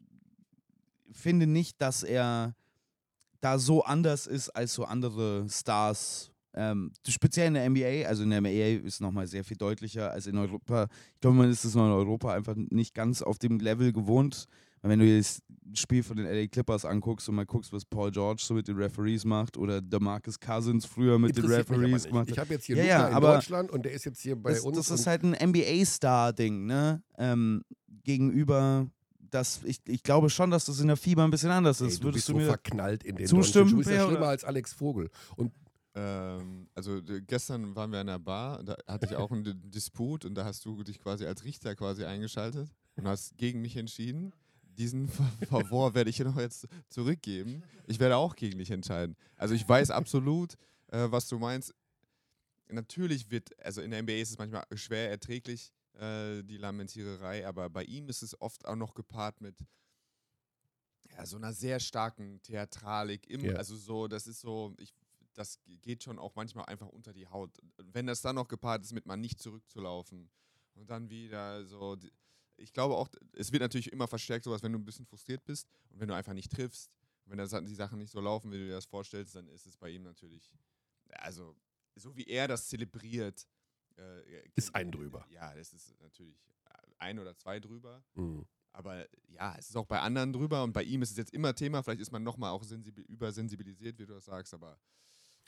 finde nicht, dass er da so anders ist als so andere Stars. Ähm, speziell in der NBA, also in der NBA ist es nochmal sehr viel deutlicher als in Europa. Ich glaube, man ist es in Europa einfach nicht ganz auf dem Level gewohnt. Wenn du das Spiel von den LA Clippers anguckst und mal guckst, was Paul George so mit den Referees macht oder der Marcus Cousins früher mit den Referees macht. Ich habe jetzt hier ja, ja, in Deutschland und der ist jetzt hier bei das, uns. Das ist halt ein NBA-Star-Ding, ne? Ähm, gegenüber das, ich, ich glaube schon, dass das in der Fieber ein bisschen anders ist. Ey, du Würdest bist du mir so verknallt in den zustimmen? Du bist ja schlimmer als Alex Vogel. Und ähm, also gestern waren wir in einer Bar, da hatte ich auch einen Disput und da hast du dich quasi als Richter quasi eingeschaltet und hast gegen mich entschieden. Diesen Favor werde ich dir noch jetzt zurückgeben. Ich werde auch gegen dich entscheiden. Also ich weiß absolut, äh, was du meinst. Natürlich wird, also in der NBA ist es manchmal schwer erträglich, äh, die Lamentiererei, aber bei ihm ist es oft auch noch gepaart mit ja, so einer sehr starken Theatralik. Im, ja. Also so, das ist so, ich, das geht schon auch manchmal einfach unter die Haut. Wenn das dann noch gepaart ist mit mal nicht zurückzulaufen und dann wieder so, ich glaube auch, es wird natürlich immer verstärkt, sowas, wenn du ein bisschen frustriert bist und wenn du einfach nicht triffst, wenn das, die Sachen nicht so laufen, wie du dir das vorstellst, dann ist es bei ihm natürlich, also so wie er das zelebriert, äh, ist ein drüber. Ja, das ist natürlich ein oder zwei drüber. Mhm. Aber ja, es ist auch bei anderen drüber und bei ihm ist es jetzt immer Thema. Vielleicht ist man nochmal auch übersensibilisiert, wie du das sagst, aber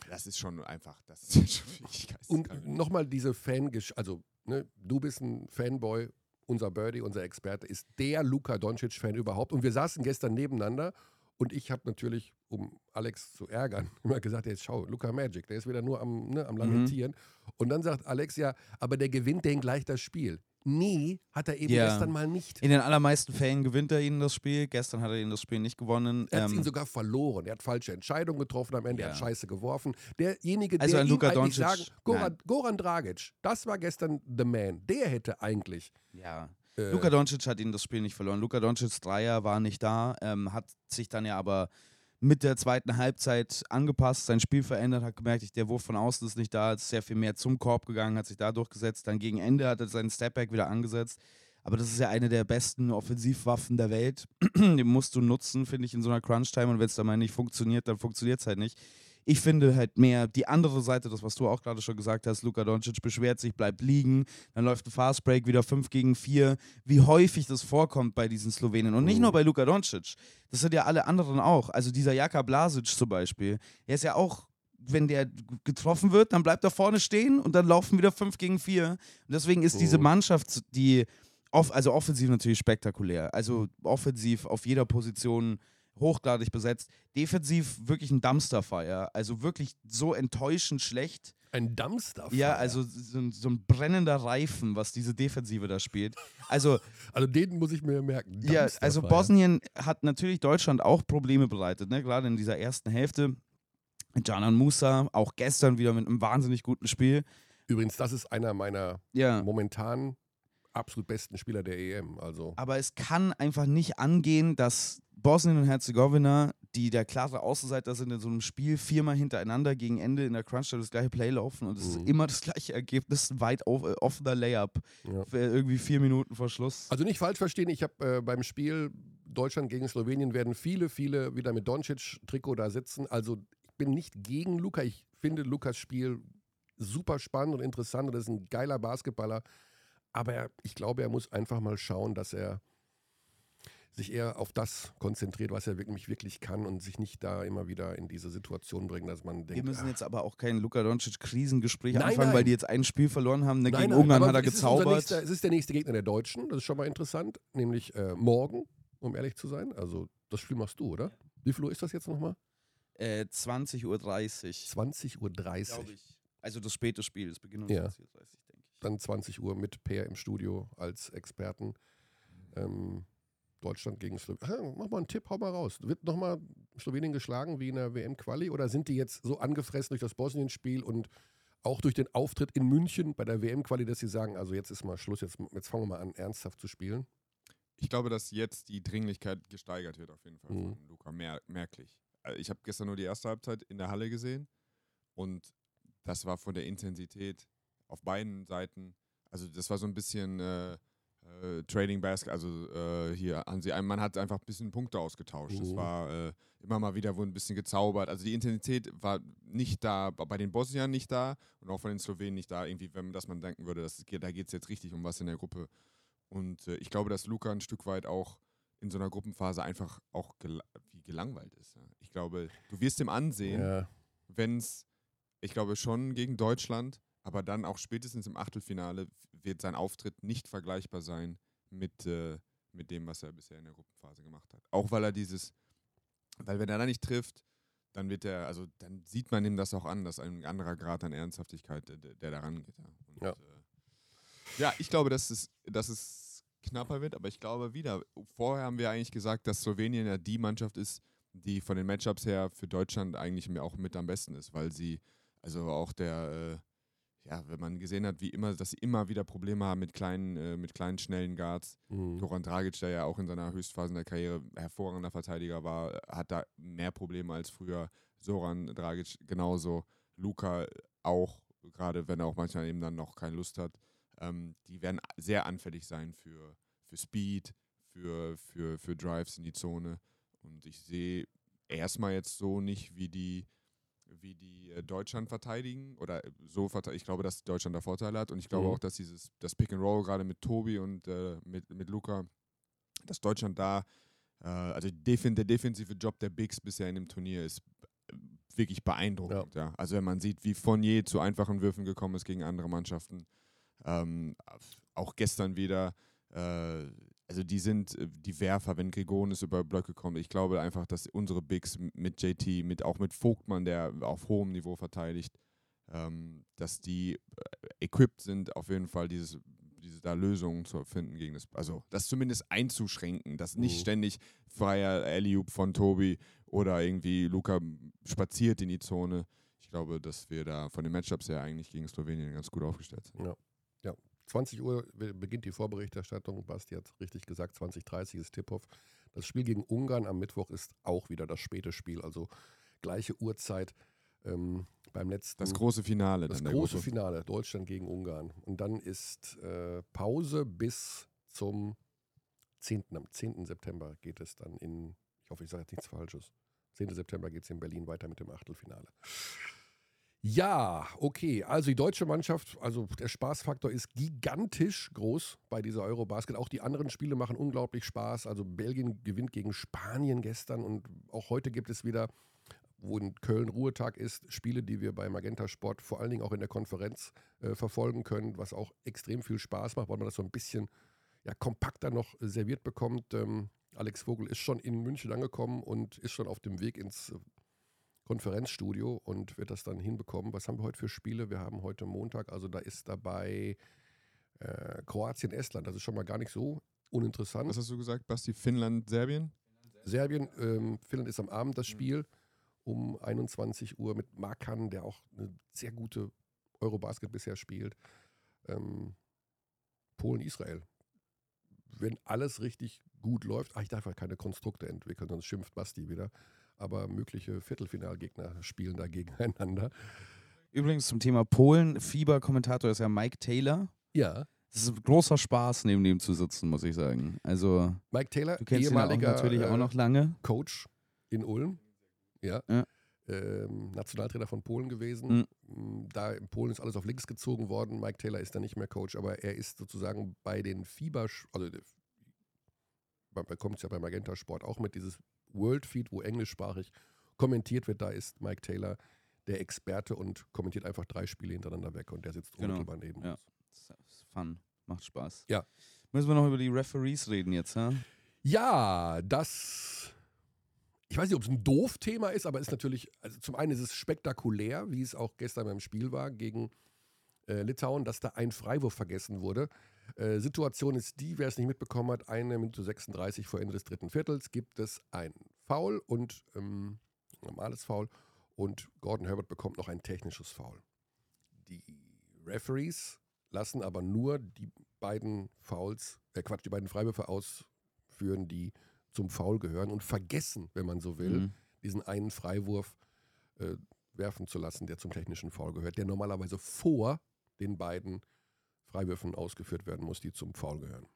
das ist schon einfach, das ist schon Und nochmal diese Fangesch, also ne, du bist ein Fanboy, unser Birdie, unser Experte, ist der Luka Doncic-Fan überhaupt. Und wir saßen gestern nebeneinander und ich habe natürlich, um Alex zu ärgern, immer gesagt, jetzt schau, Luca Magic, der ist wieder nur am, ne, am mhm. Lamentieren. Mhm. Und dann sagt Alex ja, aber der gewinnt den gleich das Spiel. Nee, hat er eben ja. gestern mal nicht. In den allermeisten Fällen gewinnt er ihnen das Spiel. Gestern hat er ihnen das Spiel nicht gewonnen. Er hat ähm, ihn sogar verloren. Er hat falsche Entscheidungen getroffen am Ende. Ja. Er hat Scheiße geworfen. Derjenige, also der ihm Luka eigentlich sagen, Goran, Goran, Dragic, das war gestern the man. Der hätte eigentlich ja. Äh, Luka Doncic hat ihnen das Spiel nicht verloren. Luka Doncic Dreier war nicht da, ähm, hat sich dann ja aber mit der zweiten Halbzeit angepasst, sein Spiel verändert, hat gemerkt, der Wurf von außen ist nicht da, ist sehr viel mehr zum Korb gegangen, hat sich da durchgesetzt. Dann gegen Ende hat er seinen Stepback wieder angesetzt. Aber das ist ja eine der besten Offensivwaffen der Welt. Den musst du nutzen, finde ich, in so einer Crunch-Time. Und wenn es dann mal nicht funktioniert, dann funktioniert es halt nicht. Ich finde halt mehr die andere Seite, das, was du auch gerade schon gesagt hast, Luka Doncic beschwert sich, bleibt liegen, dann läuft ein Fastbreak wieder 5 gegen 4. Wie häufig das vorkommt bei diesen Slowenen. Und nicht nur bei Luka Doncic, das sind ja alle anderen auch. Also dieser Jaka Blasic zum Beispiel, der ist ja auch wenn der getroffen wird, dann bleibt er vorne stehen und dann laufen wieder 5 gegen 4. Und deswegen ist diese Mannschaft, die, off also offensiv natürlich spektakulär. Also offensiv auf jeder Position hochgradig besetzt. Defensiv wirklich ein Dumpsterfire. Also wirklich so enttäuschend schlecht. Ein Dumpster. Ja, also so, so, ein brennender Reifen, was diese Defensive da spielt. Also, also den muss ich mir merken. Ja, also Bosnien hat natürlich Deutschland auch Probleme bereitet, ne? gerade in dieser ersten Hälfte. Canan Musa, auch gestern wieder mit einem wahnsinnig guten Spiel. Übrigens, das ist einer meiner ja. momentan absolut besten Spieler der EM. Also. Aber es kann einfach nicht angehen, dass Bosnien und Herzegowina, die der klare Außenseiter sind in so einem Spiel, viermal hintereinander gegen Ende in der Crunch das gleiche Play laufen und es mhm. ist immer das gleiche Ergebnis, weit auf, äh, offener Layup. Ja. Irgendwie vier Minuten vor Schluss. Also nicht falsch verstehen, ich habe äh, beim Spiel Deutschland gegen Slowenien werden viele, viele wieder mit Doncic-Trikot da sitzen. Also ich bin nicht gegen Luca. Ich finde Lukas Spiel super spannend und interessant und das ist ein geiler Basketballer. Aber er, ich glaube, er muss einfach mal schauen, dass er sich eher auf das konzentriert, was er wirklich, wirklich kann und sich nicht da immer wieder in diese Situation bringen, dass man denkt. Wir müssen jetzt aber auch kein Luka Doncic-Krisengespräch anfangen, nein. weil die jetzt ein Spiel verloren haben. Ne, nein, gegen Ungarn hat er gezaubert. Nächster, es ist der nächste Gegner der Deutschen, das ist schon mal interessant, nämlich äh, morgen, um ehrlich zu sein. Also das Spiel machst du, oder? Wie viel Uhr ist das jetzt nochmal? Äh, 20.30 Uhr. 20.30 Uhr. Also das späte Spiel, das beginnt um ja. 20.30 Uhr. Dann 20 Uhr mit Peer im Studio als Experten. Ähm, Deutschland gegen Slowenien. Mach mal einen Tipp, hau mal raus. Wird nochmal Slowenien geschlagen wie in der WM-Quali oder sind die jetzt so angefressen durch das Bosnien-Spiel und auch durch den Auftritt in München bei der WM-Quali, dass sie sagen, also jetzt ist mal Schluss, jetzt, jetzt fangen wir mal an, ernsthaft zu spielen? Ich glaube, dass jetzt die Dringlichkeit gesteigert wird, auf jeden Fall mhm. von Luca, mer merklich. Äh, ich habe gestern nur die erste Halbzeit in der Halle gesehen und das war von der Intensität auf beiden Seiten, also das war so ein bisschen äh, äh, Trading Basket, also äh, hier haben sie, man hat einfach ein bisschen Punkte ausgetauscht. Es mhm. war äh, immer mal wieder wurde ein bisschen gezaubert. Also die Intensität war nicht da, bei den Bosniern nicht da und auch von den Slowenen nicht da, irgendwie, wenn dass man denken würde, dass, da geht es jetzt richtig um was in der Gruppe. Und äh, ich glaube, dass Luca ein Stück weit auch in so einer Gruppenphase einfach auch gel wie gelangweilt ist. Ja. Ich glaube, du wirst ihm ansehen, ja. wenn es, ich glaube schon gegen Deutschland, aber dann auch spätestens im Achtelfinale wird sein Auftritt nicht vergleichbar sein mit, äh, mit dem, was er bisher in der Gruppenphase gemacht hat. Auch weil er dieses, weil wenn er da nicht trifft, dann wird er, also dann sieht man ihm das auch an, dass ein anderer Grad an Ernsthaftigkeit, der, der da rangeht. Ja. Und, ja. Äh, ja, ich glaube, dass es, dass es knapper wird, aber ich glaube wieder, vorher haben wir eigentlich gesagt, dass Slowenien ja die Mannschaft ist, die von den Matchups her für Deutschland eigentlich auch mit am besten ist, weil sie, also auch der, äh, ja, wenn man gesehen hat, wie immer, dass sie immer wieder Probleme haben mit kleinen, äh, mit kleinen, schnellen Guards. Mhm. Goran Dragic, der ja auch in seiner Höchstphase der Karriere hervorragender Verteidiger war, hat da mehr Probleme als früher. Soran Dragic genauso. Luca auch, gerade wenn er auch manchmal eben dann noch keine Lust hat. Ähm, die werden sehr anfällig sein für, für Speed, für, für, für Drives in die Zone. Und ich sehe erstmal jetzt so nicht, wie die wie die äh, Deutschland verteidigen oder äh, so verteidigen. Ich glaube, dass Deutschland da Vorteile hat und ich glaube mhm. auch, dass dieses das Pick and Roll gerade mit Tobi und äh, mit, mit Luca, dass Deutschland da, äh, also defin der defensive Job der Bigs bisher in dem Turnier ist äh, wirklich beeindruckend. Ja. ja. Also wenn man sieht, wie Fournier zu einfachen Würfen gekommen ist gegen andere Mannschaften. Ähm, auch gestern wieder äh, also die sind äh, die Werfer, wenn Grigonis über Blöcke kommt. Ich glaube einfach, dass unsere Bigs mit JT, mit, auch mit Vogtmann, der auf hohem Niveau verteidigt, ähm, dass die äh, equipped sind, auf jeden Fall dieses, diese da Lösungen zu finden gegen das, also das zumindest einzuschränken, dass nicht mhm. ständig freier Eliup von Tobi oder irgendwie Luca spaziert in die Zone. Ich glaube, dass wir da von den Matchups her eigentlich gegen Slowenien ganz gut aufgestellt sind. Ja. 20 Uhr beginnt die Vorberichterstattung. Basti hat richtig gesagt, 20.30 ist Tiphoff. Das Spiel gegen Ungarn am Mittwoch ist auch wieder das späte Spiel, also gleiche Uhrzeit ähm, beim letzten. Das große Finale. Das große Finale, Deutschland gegen Ungarn. Und dann ist äh, Pause bis zum 10. Am 10. September geht es dann in, ich hoffe, ich sage jetzt nichts Falsches. 10. September geht es in Berlin weiter mit dem Achtelfinale. Ja, okay. Also die deutsche Mannschaft, also der Spaßfaktor ist gigantisch groß bei dieser Eurobasket. Auch die anderen Spiele machen unglaublich Spaß. Also Belgien gewinnt gegen Spanien gestern und auch heute gibt es wieder, wo in Köln Ruhetag ist, Spiele, die wir bei Magenta Sport vor allen Dingen auch in der Konferenz äh, verfolgen können, was auch extrem viel Spaß macht, weil man das so ein bisschen ja, kompakter noch serviert bekommt. Ähm, Alex Vogel ist schon in München angekommen und ist schon auf dem Weg ins Konferenzstudio und wird das dann hinbekommen. Was haben wir heute für Spiele? Wir haben heute Montag, also da ist dabei äh, Kroatien, Estland. Das ist schon mal gar nicht so uninteressant. Was hast du gesagt, Basti? Finnland, Serbien? Serbien, ähm, Finnland ist am Abend das Spiel um 21 Uhr mit Markan, der auch eine sehr gute Eurobasket bisher spielt. Ähm, Polen, Israel. Wenn alles richtig gut läuft, ach, ich darf ja keine Konstrukte entwickeln, sonst schimpft Basti wieder. Aber mögliche Viertelfinalgegner spielen da gegeneinander. Übrigens zum Thema Polen, Fieber-Kommentator ist ja Mike Taylor. Ja. Es ist ein großer Spaß, neben dem zu sitzen, muss ich sagen. Also, Mike Taylor, du kennst ihn ja auch ehemaliger natürlich auch äh, noch lange. Coach in Ulm. Ja. Ja. Ähm, Nationaltrainer von Polen gewesen. Mhm. Mm, Da in Polen ist alles auf links gezogen worden. Mike Taylor ist da nicht mehr Coach, aber er ist sozusagen bei den Fieber, also man bekommt es ja beim Magenta Sport auch mit, dieses World Feed, wo englischsprachig kommentiert wird, da ist Mike Taylor der Experte und kommentiert einfach drei Spiele hintereinander weg und der sitzt Genau. unmittelbar neben Ja. uns. Das ist fun, macht Spaß. Ja. Müssen wir noch über die Referees reden jetzt, ha? Ja, das. Ich weiß nicht, ob es ein Doof-Thema ist, aber ist natürlich, also zum einen ist es spektakulär, wie es auch gestern beim Spiel war gegen äh, Litauen, dass da ein Freiwurf vergessen wurde. Äh, Situation ist die, wer es nicht mitbekommen hat, eine Minute 36 vor Ende des dritten Viertels gibt es ein Foul und ähm, normales Foul und Gordon Herbert bekommt noch ein technisches Foul. Die Referees lassen aber nur die beiden Fouls, äh Quatsch, die beiden Freiwürfe ausführen, die zum Foul gehören und vergessen, wenn man so will, Mhm. diesen einen Freiwurf äh, werfen zu lassen, der zum technischen Foul gehört, der normalerweise vor den beiden Freiwürfen ausgeführt werden muss, die zum Foul gehören.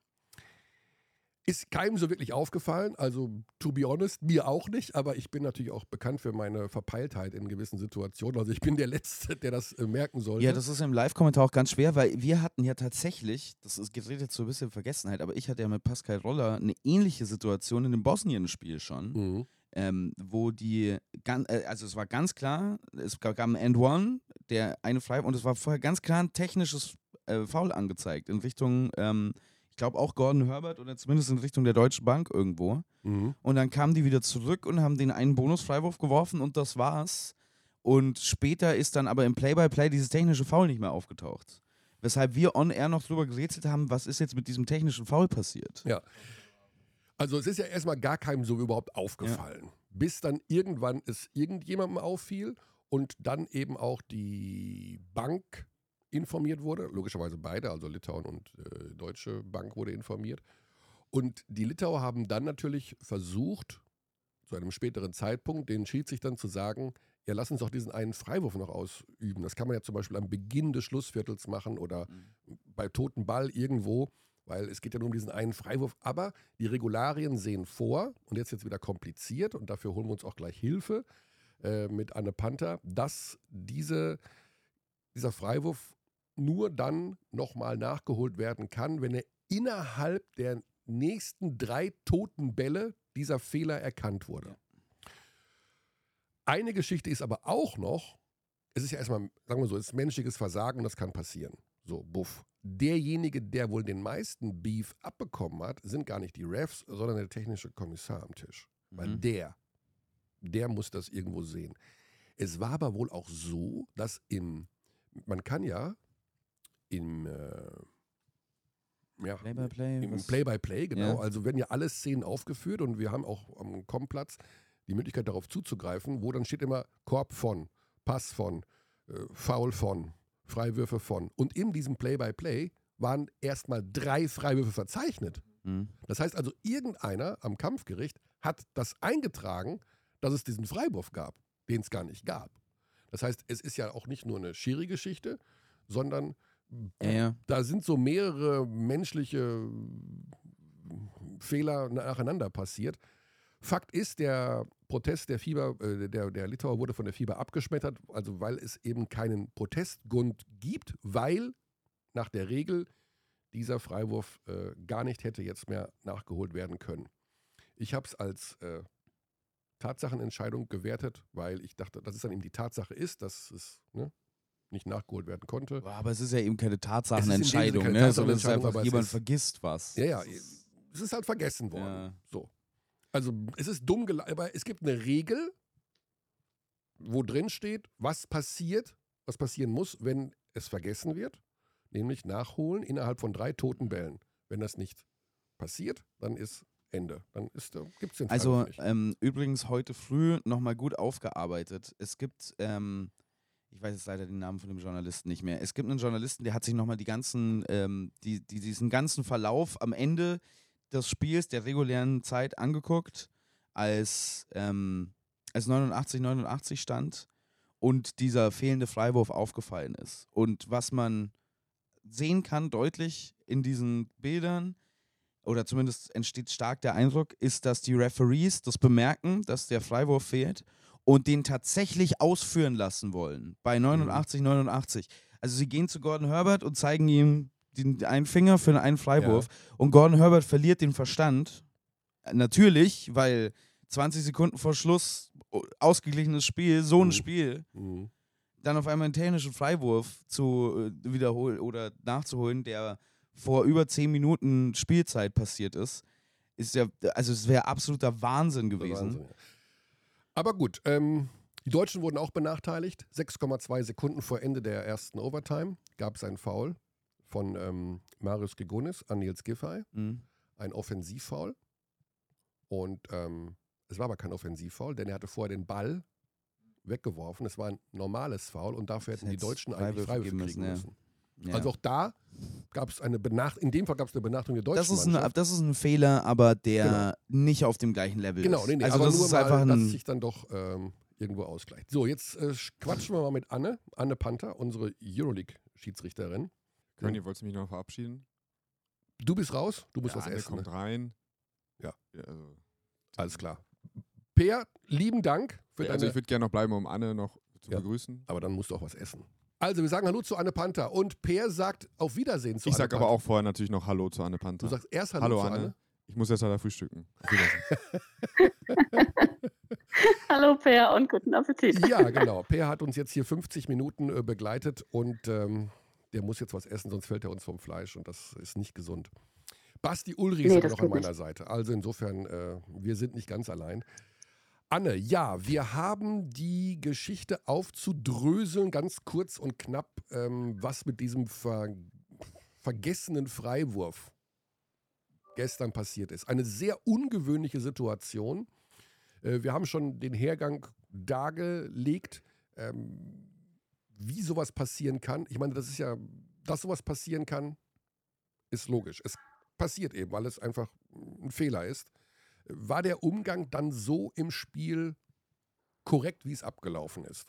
Ist keinem so wirklich aufgefallen, also to be honest, mir auch nicht, aber ich bin natürlich auch bekannt für meine Verpeiltheit in gewissen Situationen. Also ich bin der Letzte, der das äh, merken sollte. Ja, das ist im Live-Kommentar auch ganz schwer, weil wir hatten ja tatsächlich, das ist gerät jetzt so ein bisschen in Vergessenheit, aber ich hatte ja mit Pascal Roller eine ähnliche Situation in dem Bosnien-Spiel schon, Mhm. ähm, wo die, äh, also es war ganz klar, es gab gab einen End-One, der eine frei und es war vorher ganz klar ein technisches äh, Foul angezeigt in Richtung, ähm, ich glaube auch Gordon Herbert oder zumindest in Richtung der Deutschen Bank irgendwo. Mhm. Und dann kamen die wieder zurück und haben den einen Bonusfreiwurf geworfen und das war's. Und später ist dann aber im Play-by-Play dieses technische Foul nicht mehr aufgetaucht. Weshalb wir on-air noch drüber gerätselt haben, was ist jetzt mit diesem technischen Foul passiert. Ja. Also es ist ja erstmal gar keinem so überhaupt aufgefallen. Bis dann irgendwann es irgendjemandem auffiel und dann eben auch die Bank informiert wurde. Logischerweise beide, also Litauen und äh, Deutsche Bank wurde informiert. Und die Litauer haben dann natürlich versucht, zu einem späteren Zeitpunkt, den Schiedsrichtern zu sagen, ja, lass uns doch diesen einen Freiwurf noch ausüben. Das kann man ja zum Beispiel am Beginn des Schlussviertels machen oder bei toten Ball irgendwo, weil es geht ja nur um diesen einen Freiwurf. Aber die Regularien sehen vor, und jetzt jetzt wieder kompliziert, und dafür holen wir uns auch gleich Hilfe äh, mit Anne Panther, dass diese, dieser Freiwurf nur dann nochmal nachgeholt werden kann, wenn er innerhalb der nächsten drei toten Bälle dieser Fehler erkannt wurde. Eine Geschichte ist aber auch noch, es ist ja erstmal, sagen wir so, es ist menschliches Versagen und das kann passieren. So, buff. Derjenige, der wohl den meisten Beef abbekommen hat, sind gar nicht die Refs, sondern der technische Kommissar am Tisch. Weil Mhm. der, der muss das irgendwo sehen. Es war aber wohl auch so, dass im, man kann ja im, äh, ja, Play-by-Play? im Play-by-Play, genau. Ja. Also werden ja alle Szenen aufgeführt und wir haben auch am Komplatz die Möglichkeit darauf zuzugreifen, wo dann steht immer Korb von, Pass von, äh, Foul von, Freiwürfe von. Und in diesem Play-by-Play waren erstmal drei Freiwürfe verzeichnet. Mhm. Das heißt also, irgendeiner am Kampfgericht hat das eingetragen, dass es diesen Freiwurf gab, den es gar nicht gab. Das heißt, es ist ja auch nicht nur eine Schiri-Geschichte, sondern Ja, ja. da sind so mehrere menschliche Fehler nacheinander passiert. Fakt ist, der Protest der Fieber, äh, der, der Litauer wurde von der Fieber abgeschmettert, also weil es eben keinen Protestgrund gibt, weil nach der Regel dieser Freiwurf äh, gar nicht hätte jetzt mehr nachgeholt werden können. Ich habe es als äh, Tatsachenentscheidung gewertet, weil ich dachte, dass es dann eben die Tatsache ist, dass es ne, nicht nachgeholt werden konnte. Aber es ist ja eben keine Tatsachenentscheidung, keine ne? sondern es ist einfach, jemand ist- vergisst was. Ja, ja, es ist halt vergessen worden. Ja. So. Also es ist dumm gelaufen, aber es gibt eine Regel, wo drin steht, was passiert, was passieren muss, wenn es vergessen wird, nämlich nachholen innerhalb von drei toten Bällen. Wenn das nicht passiert, dann ist Ende. Dann äh, gibt es den Also ähm, übrigens heute früh nochmal gut aufgearbeitet. Es gibt, ähm, ich weiß jetzt leider den Namen von dem Journalisten nicht mehr. Es gibt einen Journalisten, der hat sich nochmal die ganzen, ähm, die, die, diesen ganzen Verlauf am Ende des Spiels, der regulären Zeit angeguckt, als, ähm, als 89, 89 stand und dieser fehlende Freiwurf aufgefallen ist. Und was man sehen kann, deutlich in diesen Bildern, oder zumindest entsteht stark der Eindruck, ist, dass die Referees das bemerken, dass der Freiwurf fehlt und den tatsächlich ausführen lassen wollen. Bei 89, mhm. 89. Also sie gehen zu Gordon Herbert und zeigen ihm den einen Finger für einen Freiwurf ja. und Gordon Herbert verliert den Verstand. Natürlich, weil 20 Sekunden vor Schluss ausgeglichenes Spiel, so ein mhm. Spiel, mhm. dann auf einmal einen technischen Freiwurf zu äh, wiederholen oder nachzuholen, der vor über 10 Minuten Spielzeit passiert ist, ist ja, also es wäre absoluter Wahnsinn gewesen. Wahnsinn, ja. Aber gut, ähm, die Deutschen wurden auch benachteiligt. 6,2 Sekunden vor Ende der ersten Overtime gab es einen Foul von ähm, Marius Gegonis an Nils Giffey. Mhm. Ein Offensivfoul. Und ähm, es war aber kein Offensivfoul, denn er hatte vorher den Ball weggeworfen. Es war ein normales Foul und dafür hätten die Deutschen eigentlich Freiwürfe kriegen müssen. müssen. Ja. Also auch da gab es eine Benachteiligung, in dem Fall gab es eine Benachteiligung der deutschen das ist, ein, das ist ein Fehler, aber der genau. nicht auf dem gleichen Level genau, ist. Nee, nee, also aber das nur ist mal, einfach ein dass sich dann doch ähm, irgendwo ausgleicht. So, jetzt äh, quatschen wir mal mit Anne, Anne Panther, unsere Euroleague-Schiedsrichterin. Conny, wolltest du mich noch verabschieden? Du bist raus, du musst ja, was Anne essen. kommt ne? rein. Ja. ja also, Alles klar. Per, lieben Dank für ja, Also ich würde gerne noch bleiben, um Anne noch zu begrüßen. Aber dann musst du auch was essen. Also, wir sagen Hallo zu Anne Panther und Per sagt auf Wiedersehen zu ich Anne sag aber auch vorher natürlich noch Hallo zu Anne Panther. Du sagst erst Hallo, Hallo zu Anne. Anne. Ich muss erst leider frühstücken. Hallo Per und guten Appetit. Ja, genau. Per hat uns jetzt hier 50 Minuten äh, begleitet und ähm, der muss jetzt was essen, sonst fällt er uns vom Fleisch und das ist nicht gesund. Basti Ulrich nee, ist noch an meiner nicht. Seite. Also insofern, äh, wir sind nicht ganz allein. Anne, ja, wir haben die Geschichte aufzudröseln, ganz kurz und knapp, ähm, was mit diesem ver vergessenen Freiwurf gestern passiert ist. Eine sehr ungewöhnliche Situation. Äh, wir haben schon den Hergang dargelegt, ähm, wie sowas passieren kann. Ich meine, das ist ja, dass sowas passieren kann, ist logisch. Es passiert eben, weil es einfach ein Fehler ist. War der Umgang dann so im Spiel korrekt, wie es abgelaufen ist?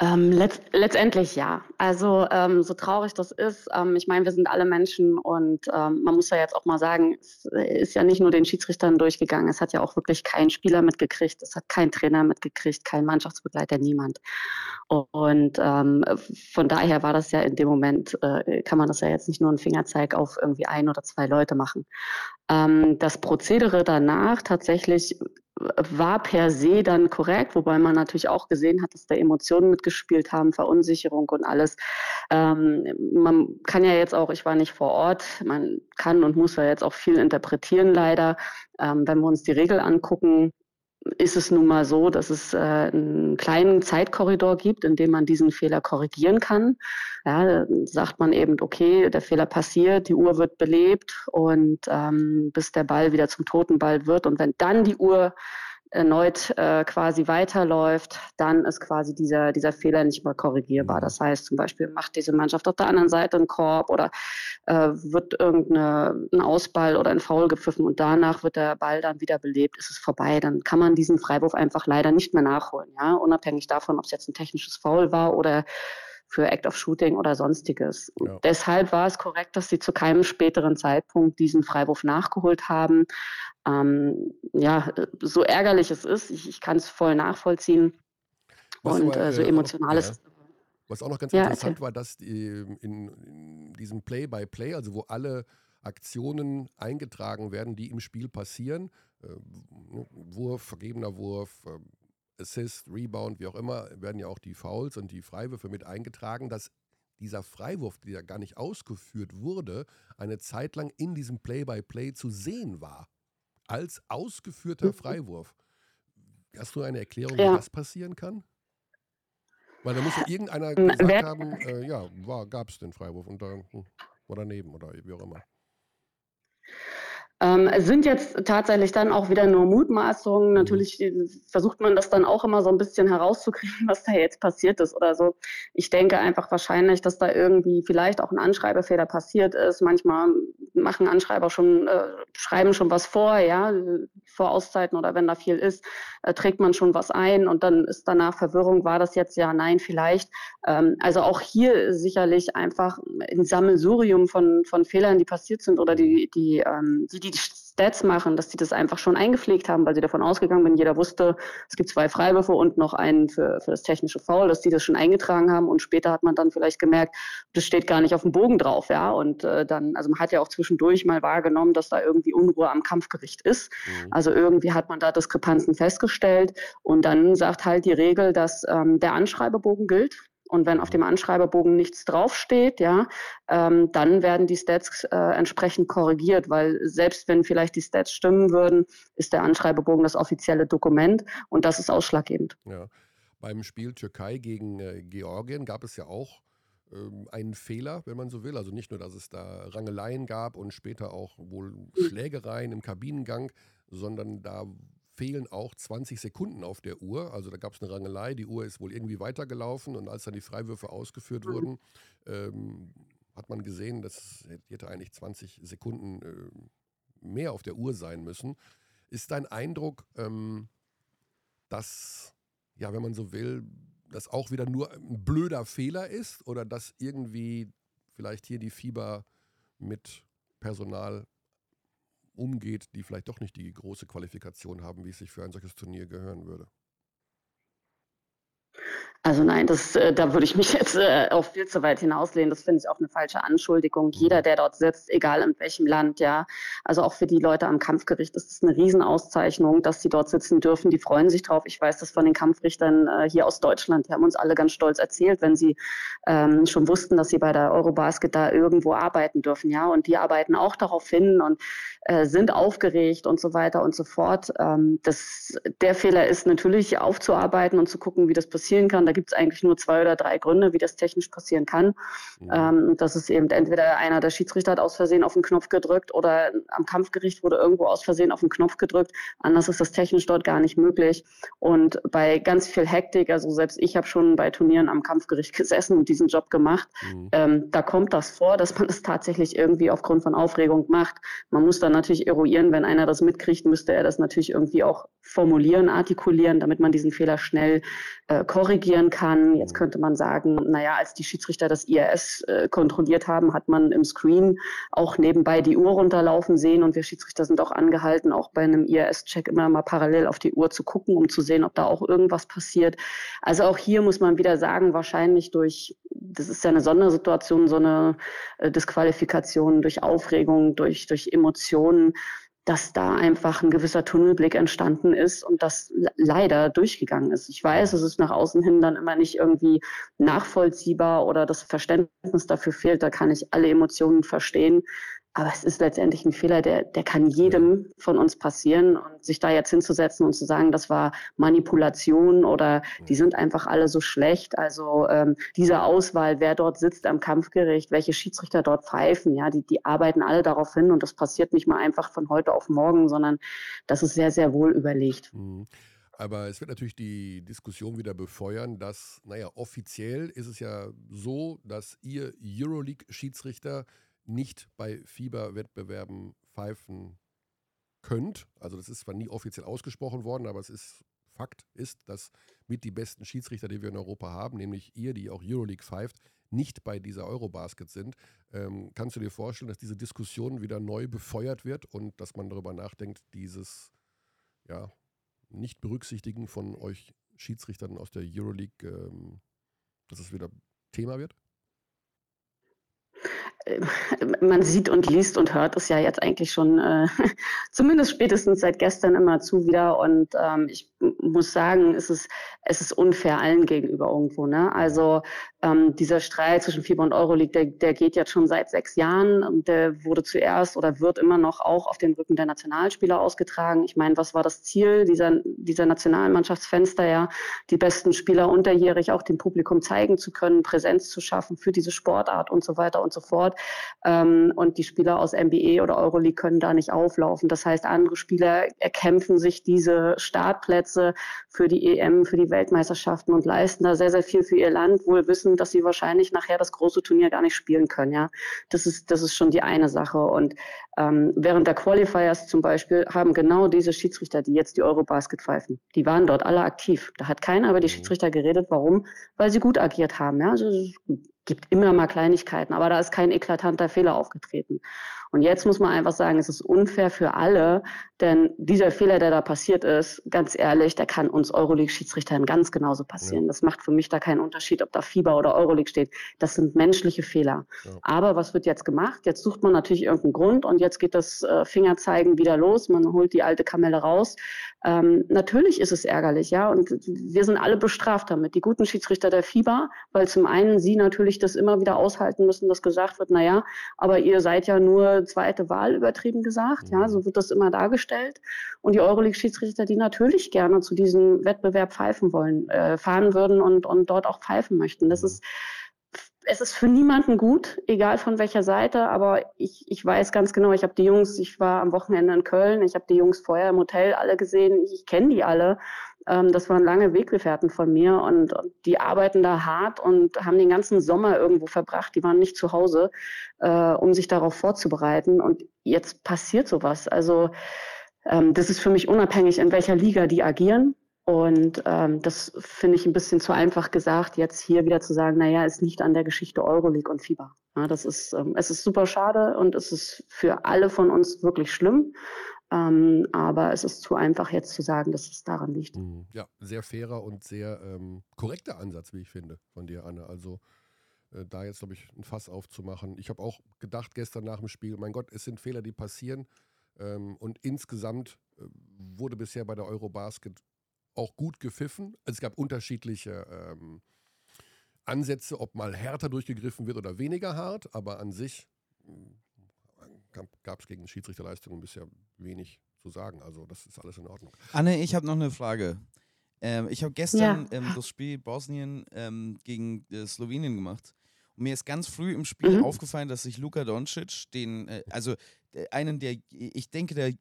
Ähm, letzt, letztendlich ja. Also ähm, so traurig das ist, ähm, ich meine, wir sind alle Menschen und ähm, man muss ja jetzt auch mal sagen, es ist ja nicht nur den Schiedsrichtern durchgegangen, es hat ja auch wirklich kein Spieler mitgekriegt, es hat kein Trainer mitgekriegt, kein Mannschaftsbegleiter, niemand. Und ähm, von daher war das ja in dem Moment, äh, kann man das ja jetzt nicht nur einen Fingerzeig auf irgendwie ein oder zwei Leute machen. Ähm, das Prozedere danach tatsächlich war per se dann korrekt, wobei man natürlich auch gesehen hat, dass da Emotionen mitgespielt haben, Verunsicherung und alles. Ähm, man kann ja jetzt auch, ich war nicht vor Ort, man kann und muss ja jetzt auch viel interpretieren leider. Ähm, wenn wir uns die Regel angucken, ist es nun mal so, dass es äh, einen kleinen Zeitkorridor gibt, in dem man diesen Fehler korrigieren kann. Ja, sagt man eben, okay, der Fehler passiert, die Uhr wird belebt und ähm, bis der Ball wieder zum toten Ball wird. Und wenn dann die Uhr erneut äh, quasi weiterläuft, dann ist quasi dieser, dieser Fehler nicht mehr korrigierbar. Das heißt zum Beispiel, macht diese Mannschaft auf der anderen Seite einen Korb oder äh, wird irgendein Ausball oder ein Foul gepfiffen und danach wird der Ball dann wieder belebt, ist es vorbei. Dann kann man diesen Freiwurf einfach leider nicht mehr nachholen, ja, unabhängig davon, ob es jetzt ein technisches Foul war oder für Act of Shooting oder sonstiges. Ja. Deshalb war es korrekt, dass sie zu keinem späteren Zeitpunkt diesen Freiwurf nachgeholt haben. Ähm, ja, so ärgerlich es ist, ich, ich kann es voll nachvollziehen. Was und aber, äh, so äh, emotional ist ja. Was auch noch ganz ja, interessant war, dass die, in, in diesem Play-by-Play, -play, also wo alle Aktionen eingetragen werden, die im Spiel passieren, äh, Wurf, vergebener Wurf, äh, Assist, Rebound, wie auch immer, werden ja auch die Fouls und die Freiwürfe mit eingetragen, dass dieser Freiwurf, der gar nicht ausgeführt wurde, eine Zeit lang in diesem Play-by-Play -play zu sehen war. Als ausgeführter mhm. Freiwurf. Hast du eine Erklärung, ja. wie das passieren kann? Weil da muss ja irgendeiner gesagt haben, äh, ja, gab es den Freiwurf und da, hm, oder daneben oder wie auch immer. Ähm, es sind jetzt tatsächlich dann auch wieder nur Mutmaßungen. Mhm. Natürlich versucht man das dann auch immer so ein bisschen herauszukriegen, was da jetzt passiert ist oder so. Ich denke einfach wahrscheinlich, dass da irgendwie vielleicht auch ein Anschreibefehler passiert ist. Manchmal machen Anschreiber schon, äh, schreiben schon was vor, ja, vor Auszeiten oder wenn da viel ist, äh, trägt man schon was ein und dann ist danach Verwirrung, war das jetzt ja, nein, vielleicht. Ähm, also auch hier sicherlich einfach ein Sammelsurium von, von Fehlern, die passiert sind oder die, die, ähm, die, die die Stats machen, dass die das einfach schon eingepflegt haben, weil sie davon ausgegangen sind, jeder wusste, es gibt zwei Freiwürfe und noch einen für, für das technische Foul, dass die das schon eingetragen haben und später hat man dann vielleicht gemerkt, das steht gar nicht auf dem Bogen drauf, ja, und äh, dann, also man hat ja auch zwischendurch mal wahrgenommen, dass da irgendwie Unruhe am Kampfgericht ist, mhm. also irgendwie hat man da Diskrepanzen festgestellt und dann sagt halt die Regel, dass ähm, der Anschreibebogen gilt, und wenn auf dem Anschreiberbogen nichts draufsteht, ja, ähm, dann werden die Stats äh, entsprechend korrigiert, weil selbst wenn vielleicht die Stats stimmen würden, ist der Anschreiberbogen das offizielle Dokument und das ist ausschlaggebend. Ja. Beim Spiel Türkei gegen äh, Georgien gab es ja auch ähm, einen Fehler, wenn man so will. Also nicht nur, dass es da Rangeleien gab und später auch wohl hm. Schlägereien im Kabinengang, sondern da fehlen auch 20 Sekunden auf der Uhr. Also da gab es eine Rangelei, die Uhr ist wohl irgendwie weitergelaufen und als dann die Freiwürfe ausgeführt mhm. wurden, ähm, hat man gesehen, dass hätte eigentlich 20 Sekunden äh, mehr auf der Uhr sein müssen. Ist dein Eindruck, ähm, dass, ja, wenn man so will, das auch wieder nur ein blöder Fehler ist oder dass irgendwie vielleicht hier die Fieber mit Personal umgeht, die vielleicht doch nicht die große Qualifikation haben, wie es sich für ein solches Turnier gehören würde. Also nein, das, äh, da würde ich mich jetzt äh, auch viel zu weit hinauslehnen. Das finde ich auch eine falsche Anschuldigung. Mhm. Jeder, der dort sitzt, egal in welchem Land, ja, also auch für die Leute am Kampfgericht ist es eine Riesenauszeichnung, dass sie dort sitzen dürfen. Die freuen sich drauf. Ich weiß das von den Kampfrichtern äh, hier aus Deutschland. Die haben uns alle ganz stolz erzählt, wenn sie ähm, schon wussten, dass sie bei der Eurobasket da irgendwo arbeiten dürfen, ja. Und die arbeiten auch darauf hin und äh, sind aufgeregt und so weiter und so fort. Ähm, das, der Fehler ist natürlich aufzuarbeiten und zu gucken, wie das passieren kann. Da gibt es eigentlich nur zwei oder drei Gründe, wie das technisch passieren kann. Ja. Mhm. Ähm, das ist eben entweder einer der Schiedsrichter hat aus Versehen auf den Knopf gedrückt oder am Kampfgericht wurde irgendwo aus Versehen auf den Knopf gedrückt. Anders ist das technisch dort gar nicht möglich. Und bei ganz viel Hektik, also selbst ich habe schon bei Turnieren am Kampfgericht gesessen und diesen Job gemacht, mhm. ähm, da kommt das vor, dass man das tatsächlich irgendwie aufgrund von Aufregung macht. Man muss dann natürlich eruieren, wenn einer das mitkriegt, müsste er das natürlich irgendwie auch formulieren, artikulieren, damit man diesen Fehler schnell äh, korrigieren kann. Jetzt könnte man sagen, naja, als die Schiedsrichter das IRS äh, kontrolliert haben, hat man im Screen auch nebenbei die Uhr runterlaufen sehen und wir Schiedsrichter sind auch angehalten, auch bei einem IRS-Check immer mal parallel auf die Uhr zu gucken, um zu sehen, ob da auch irgendwas passiert. Also auch hier muss man wieder sagen, wahrscheinlich durch, das ist ja eine Sondersituation, so eine äh, Disqualifikation durch Aufregung, durch, durch Emotionen, dass da einfach ein gewisser Tunnelblick entstanden ist und das leider durchgegangen ist. Ich weiß, es ist nach außen hin dann immer nicht irgendwie nachvollziehbar oder das Verständnis dafür fehlt. Da kann ich alle Emotionen verstehen. Aber es ist letztendlich ein Fehler, der, der kann jedem von uns passieren. Und sich da jetzt hinzusetzen und zu sagen, das war Manipulation oder die sind einfach alle so schlecht. Also ähm, diese Auswahl, wer dort sitzt am Kampfgericht, welche Schiedsrichter dort pfeifen, ja, die, die arbeiten alle darauf hin. Und das passiert nicht mal einfach von heute auf morgen, sondern das ist sehr, sehr wohl überlegt. Mhm. Aber es wird natürlich die Diskussion wieder befeuern, dass, naja, offiziell ist es ja so, dass ihr Euroleague-Schiedsrichter nicht bei Fieberwettbewerben pfeifen könnt. Also das ist zwar nie offiziell ausgesprochen worden, aber es ist Fakt ist, dass mit die besten Schiedsrichter, die wir in Europa haben, nämlich ihr, die auch Euroleague pfeift, nicht bei dieser Eurobasket sind. Ähm, kannst du dir vorstellen, dass diese Diskussion wieder neu befeuert wird und dass man darüber nachdenkt, dieses ja, Nicht-Berücksichtigen von euch Schiedsrichtern aus der Euroleague, ähm, dass es wieder Thema wird? man sieht und liest und hört es ja jetzt eigentlich schon, äh, zumindest spätestens seit gestern immer zu wieder. Und ähm, ich muss sagen, es ist, es ist unfair allen gegenüber irgendwo. Ne? Also ähm, dieser Streit zwischen FIBA und Euroleague, der, der geht jetzt schon seit sechs Jahren. Und der wurde zuerst oder wird immer noch auch auf den Rücken der Nationalspieler ausgetragen. Ich meine, was war das Ziel dieser, dieser Nationalmannschaftsfenster? Ja, die besten Spieler unterjährig auch dem Publikum zeigen zu können, Präsenz zu schaffen für diese Sportart und so weiter und so fort. Ähm, und die Spieler aus NBA oder Euroleague können da nicht auflaufen. Das heißt, andere Spieler erkämpfen sich diese Startplätze für die EM, für die Weltmeisterschaften und leisten da sehr, sehr viel für ihr Land, wohl wissen, dass sie wahrscheinlich nachher das große Turnier gar nicht spielen können. Ja, das ist, das ist schon die eine Sache. Und ähm, während der Qualifiers zum Beispiel haben genau diese Schiedsrichter, die jetzt die Eurobasket pfeifen, die waren dort alle aktiv. Da hat keiner über die mhm. Schiedsrichter geredet. Warum? Weil sie gut agiert haben. Ja, also, gibt immer mal Kleinigkeiten, aber da ist kein eklatanter Fehler aufgetreten. Und jetzt muss man einfach sagen, es ist unfair für alle, denn dieser Fehler, der da passiert ist, ganz ehrlich, der kann uns Euroleague-Schiedsrichtern ganz genauso passieren. Ja. Das macht für mich da keinen Unterschied, ob da Fieber oder Euroleague steht. Das sind menschliche Fehler. Ja. Aber was wird jetzt gemacht? Jetzt sucht man natürlich irgendeinen Grund und jetzt geht das äh, Fingerzeigen wieder los. Man holt die alte Kamelle raus. Ähm, natürlich ist es ärgerlich, ja, und wir sind alle bestraft damit. Die guten Schiedsrichter der Fieber, weil zum einen sie natürlich das immer wieder aushalten müssen, dass gesagt wird, naja, aber ihr seid ja nur zweite Wahl übertrieben gesagt, ja, so wird das immer dargestellt. Und die Euroleague-Schiedsrichter, die natürlich gerne zu diesem Wettbewerb pfeifen wollen, äh, fahren würden und, und dort auch pfeifen möchten. Das ist es ist für niemanden gut, egal von welcher Seite, aber ich, ich weiß ganz genau, ich habe die Jungs, ich war am Wochenende in Köln, ich habe die Jungs vorher im Hotel alle gesehen, ich, ich kenne die alle. Ähm, das waren lange Weggefährten von mir und, und, die arbeiten da hart und haben den ganzen Sommer irgendwo verbracht. Die waren nicht zu Hause, äh, um sich darauf vorzubereiten. Und jetzt passiert sowas. Also ähm, das ist für mich unabhängig, in welcher Liga die agieren. Und ähm, das finde ich ein bisschen zu einfach gesagt, jetzt hier wieder zu sagen, naja, es liegt an der Geschichte Euroleague und Fieber. Ja, das ist, ähm, es ist super schade und es ist für alle von uns wirklich schlimm. Ähm, aber es ist zu einfach jetzt zu sagen, dass es daran liegt. Mhm. Ja, sehr fairer und sehr ähm, korrekter Ansatz, wie ich finde, von dir, Anne. Also äh, da jetzt, glaube ich, ein Fass aufzumachen. Ich habe auch gedacht gestern nach dem Spiel, mein Gott, es sind Fehler, die passieren. Ähm, und insgesamt äh, wurde bisher bei der Eurobasket auch gut gepfiffen. Also es gab unterschiedliche ähm, Ansätze, ob mal härter durchgegriffen wird oder weniger hart, aber an sich äh, gab es gegen Schiedsrichterleistungen bisher wenig zu sagen. Also das ist alles in Ordnung. Anne, ich habe noch eine Frage. Ähm, ich habe gestern ja. ähm, das Spiel Bosnien ähm, gegen äh, Slowenien gemacht. Und mir ist ganz früh im Spiel mhm. aufgefallen, dass sich Luka Doncic, den, äh, also einen der, ich denke, der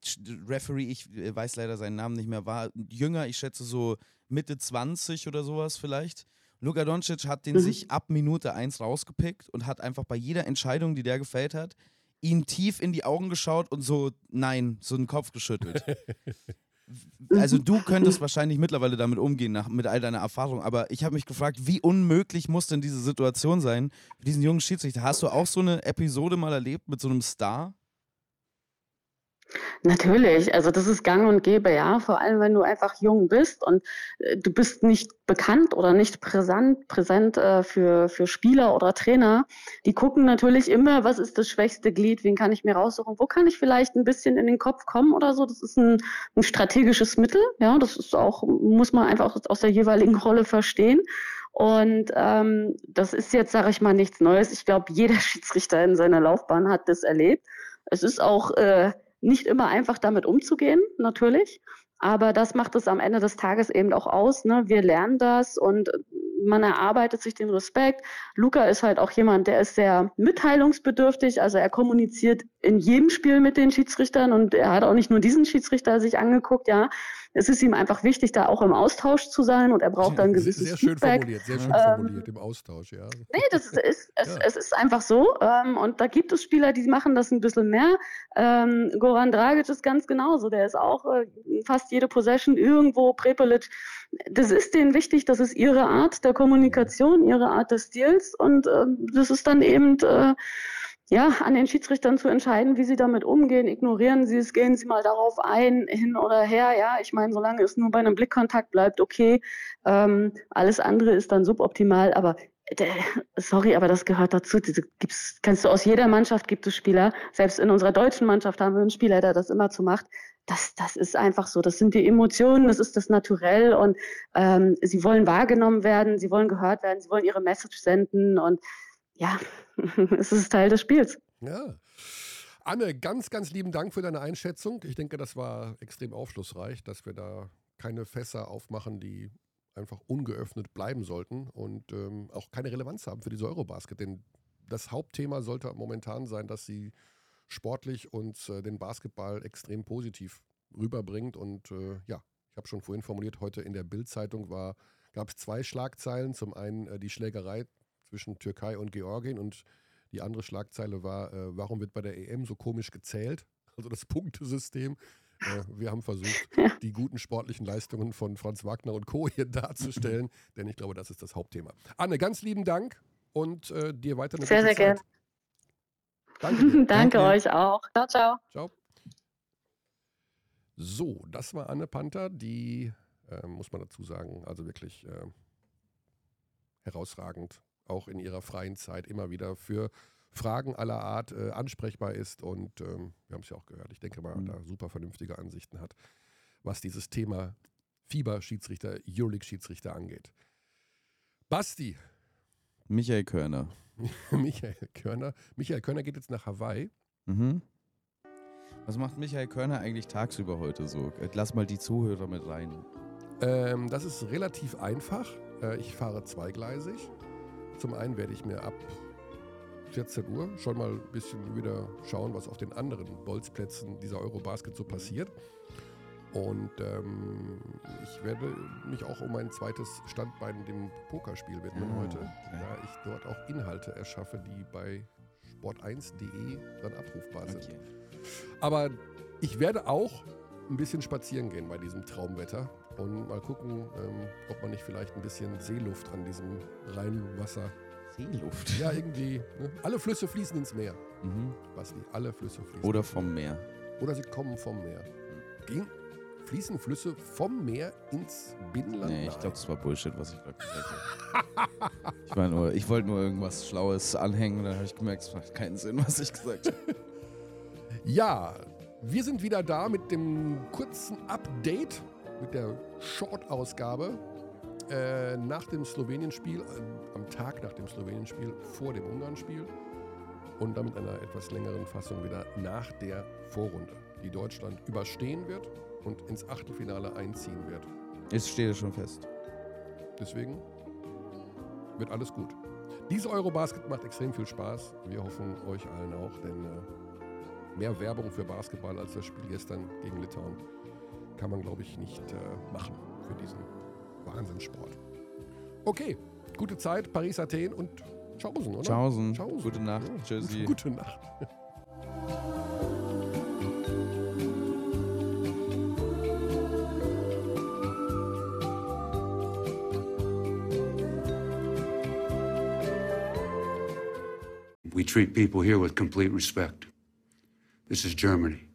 Referee, ich äh, weiß leider seinen Namen nicht mehr, war jünger, ich schätze so Mitte 20 oder sowas vielleicht. Luka Doncic hat den mhm. sich ab Minute 1 rausgepickt und hat einfach bei jeder Entscheidung, die der gefällt hat, ihn tief in die Augen geschaut und so, nein, so den Kopf geschüttelt. also du könntest wahrscheinlich mittlerweile damit umgehen, nach, mit all deiner Erfahrung, aber ich habe mich gefragt, wie unmöglich muss denn diese Situation sein für diesen jungen Schiedsrichter? Hast du auch so eine Episode mal erlebt mit so einem Star? Natürlich, also das ist gang und gäbe, ja. Vor allem, wenn du einfach jung bist und äh, du bist nicht bekannt oder nicht präsent, präsent äh, für, für Spieler oder Trainer. Die gucken natürlich immer, was ist das schwächste Glied, wen kann ich mir raussuchen, wo kann ich vielleicht ein bisschen in den Kopf kommen oder so. Das ist ein, ein strategisches Mittel, ja. Das ist auch, muss man einfach aus der jeweiligen Rolle verstehen. Und ähm, das ist jetzt, sage ich mal, nichts Neues. Ich glaube, jeder Schiedsrichter in seiner Laufbahn hat das erlebt. Es ist auch äh, nicht immer einfach damit umzugehen, natürlich. Aber das macht es am Ende des Tages eben auch aus. Ne? Wir lernen das und man erarbeitet sich den Respekt. Luca ist halt auch jemand, der ist sehr mitteilungsbedürftig. Also er kommuniziert in jedem Spiel mit den Schiedsrichtern und er hat auch nicht nur diesen Schiedsrichter sich angeguckt, ja es ist ihm einfach wichtig, da auch im Austausch zu sein und er braucht dann gewisses Sehr schön Feedback. formuliert, sehr schön ähm, formuliert im Austausch, ja. Nee, das ist, es, ja. es ist einfach so ähm, und da gibt es Spieler, die machen das ein bisschen mehr. Ähm, Goran Dragic ist ganz genauso, der ist auch äh, fast jede Possession irgendwo, Prepelic, das ist denen wichtig, das ist ihre Art der Kommunikation, ihre Art des Stils und äh, das ist dann eben äh, ja, an den Schiedsrichtern zu entscheiden, wie sie damit umgehen. Ignorieren sie es, gehen sie mal darauf ein, hin oder her. Ja, ich meine, solange es nur bei einem Blickkontakt bleibt, okay. Ähm, alles andere ist dann suboptimal. Aber sorry, aber das gehört dazu. Diese gibt's, kannst du aus jeder Mannschaft gibt es Spieler. Selbst in unserer deutschen Mannschaft haben wir einen Spieler, der das immer zu macht. Das, das ist einfach so. Das sind die Emotionen, das ist das Naturell und ähm, sie wollen wahrgenommen werden, sie wollen gehört werden, sie wollen ihre Message senden und ja, es ist Teil des Spiels. Ja. Anne, ganz, ganz lieben Dank für deine Einschätzung. Ich denke, das war extrem aufschlussreich, dass wir da keine Fässer aufmachen, die einfach ungeöffnet bleiben sollten und ähm, auch keine Relevanz haben für diese Eurobasket. Denn das Hauptthema sollte momentan sein, dass sie sportlich und äh, den Basketball extrem positiv rüberbringt. Und äh, ja, ich habe schon vorhin formuliert, heute in der Bild-Zeitung gab es zwei Schlagzeilen. Zum einen äh, die Schlägerei zwischen Türkei und Georgien und die andere Schlagzeile war, äh, warum wird bei der EM so komisch gezählt? Also das Punktesystem. Äh, wir haben versucht, die guten sportlichen Leistungen von Franz Wagner und Co. hier darzustellen, denn ich glaube, das ist das Hauptthema. Anne, ganz lieben Dank und äh, dir weiter eine sehr, sehr. Sehr Danke, Danke, Danke euch auch. Ciao, ciao. Ciao. So, das war Anne Panther, die, äh, muss man dazu sagen, also wirklich äh, herausragend, auch in ihrer freien Zeit immer wieder für Fragen aller Art äh, ansprechbar ist und ähm, wir haben es ja auch gehört. Ich denke mal, mhm. da super vernünftige Ansichten hat, was dieses Thema Fieber-Schiedsrichter, Euroleague-Schiedsrichter angeht. Basti. Michael Körner. Michael Körner. Michael Körner geht jetzt nach Hawaii. Mhm. Was macht Michael Körner eigentlich tagsüber heute so? Lass mal die Zuhörer mit rein. Ähm, das ist relativ einfach. Äh, ich fahre zweigleisig. Zum einen werde ich mir ab 14 Uhr schon mal ein bisschen wieder schauen, was auf den anderen Bolzplätzen dieser Eurobasket so passiert. Und ähm, ich werde mich auch um mein zweites Standbein, dem Pokerspiel, widmen ah, heute, okay. da ich dort auch Inhalte erschaffe, die bei sport1.de dann abrufbar sind. Okay. Aber ich werde auch ein bisschen spazieren gehen bei diesem Traumwetter und mal gucken, ähm, ob man nicht vielleicht ein bisschen Seeluft an diesem Rheinwasser Seeluft. Ja, irgendwie. Ne? Alle Flüsse fließen ins Meer. Mhm. Basti, alle Flüsse fließen. Oder vom Meer. Oder sie kommen vom Meer. Ging, fließen Flüsse vom Meer ins Binnenland? Nee, ich glaube, das war Bullshit, was ich gerade gesagt habe. ich meine nur, ich wollte nur irgendwas Schlaues anhängen und dann habe ich gemerkt, es macht keinen Sinn, was ich gesagt habe. ja, wir sind wieder da mit dem kurzen Update, mit der Short-Ausgabe äh, nach dem Slowenien-Spiel, äh, am Tag nach dem Slowenien-Spiel, vor dem Ungarn-Spiel und damit einer etwas längeren Fassung wieder nach der Vorrunde, die Deutschland überstehen wird und ins Achtelfinale einziehen wird. Es steht schon fest. Deswegen wird alles gut. Diese Eurobasket macht extrem viel Spaß. Wir hoffen euch allen auch, denn äh, mehr Werbung für Basketball als das Spiel gestern gegen Litauen kann man, glaube ich, nicht äh, machen für diesen Wahnsinnssport. Okay, gute Zeit, Paris, Athen und Tschaußen, oder? Tschaußen. Gute Nacht. Ja. Tschüssi. Gute Nacht. We treat people here with complete respect. This is Germany.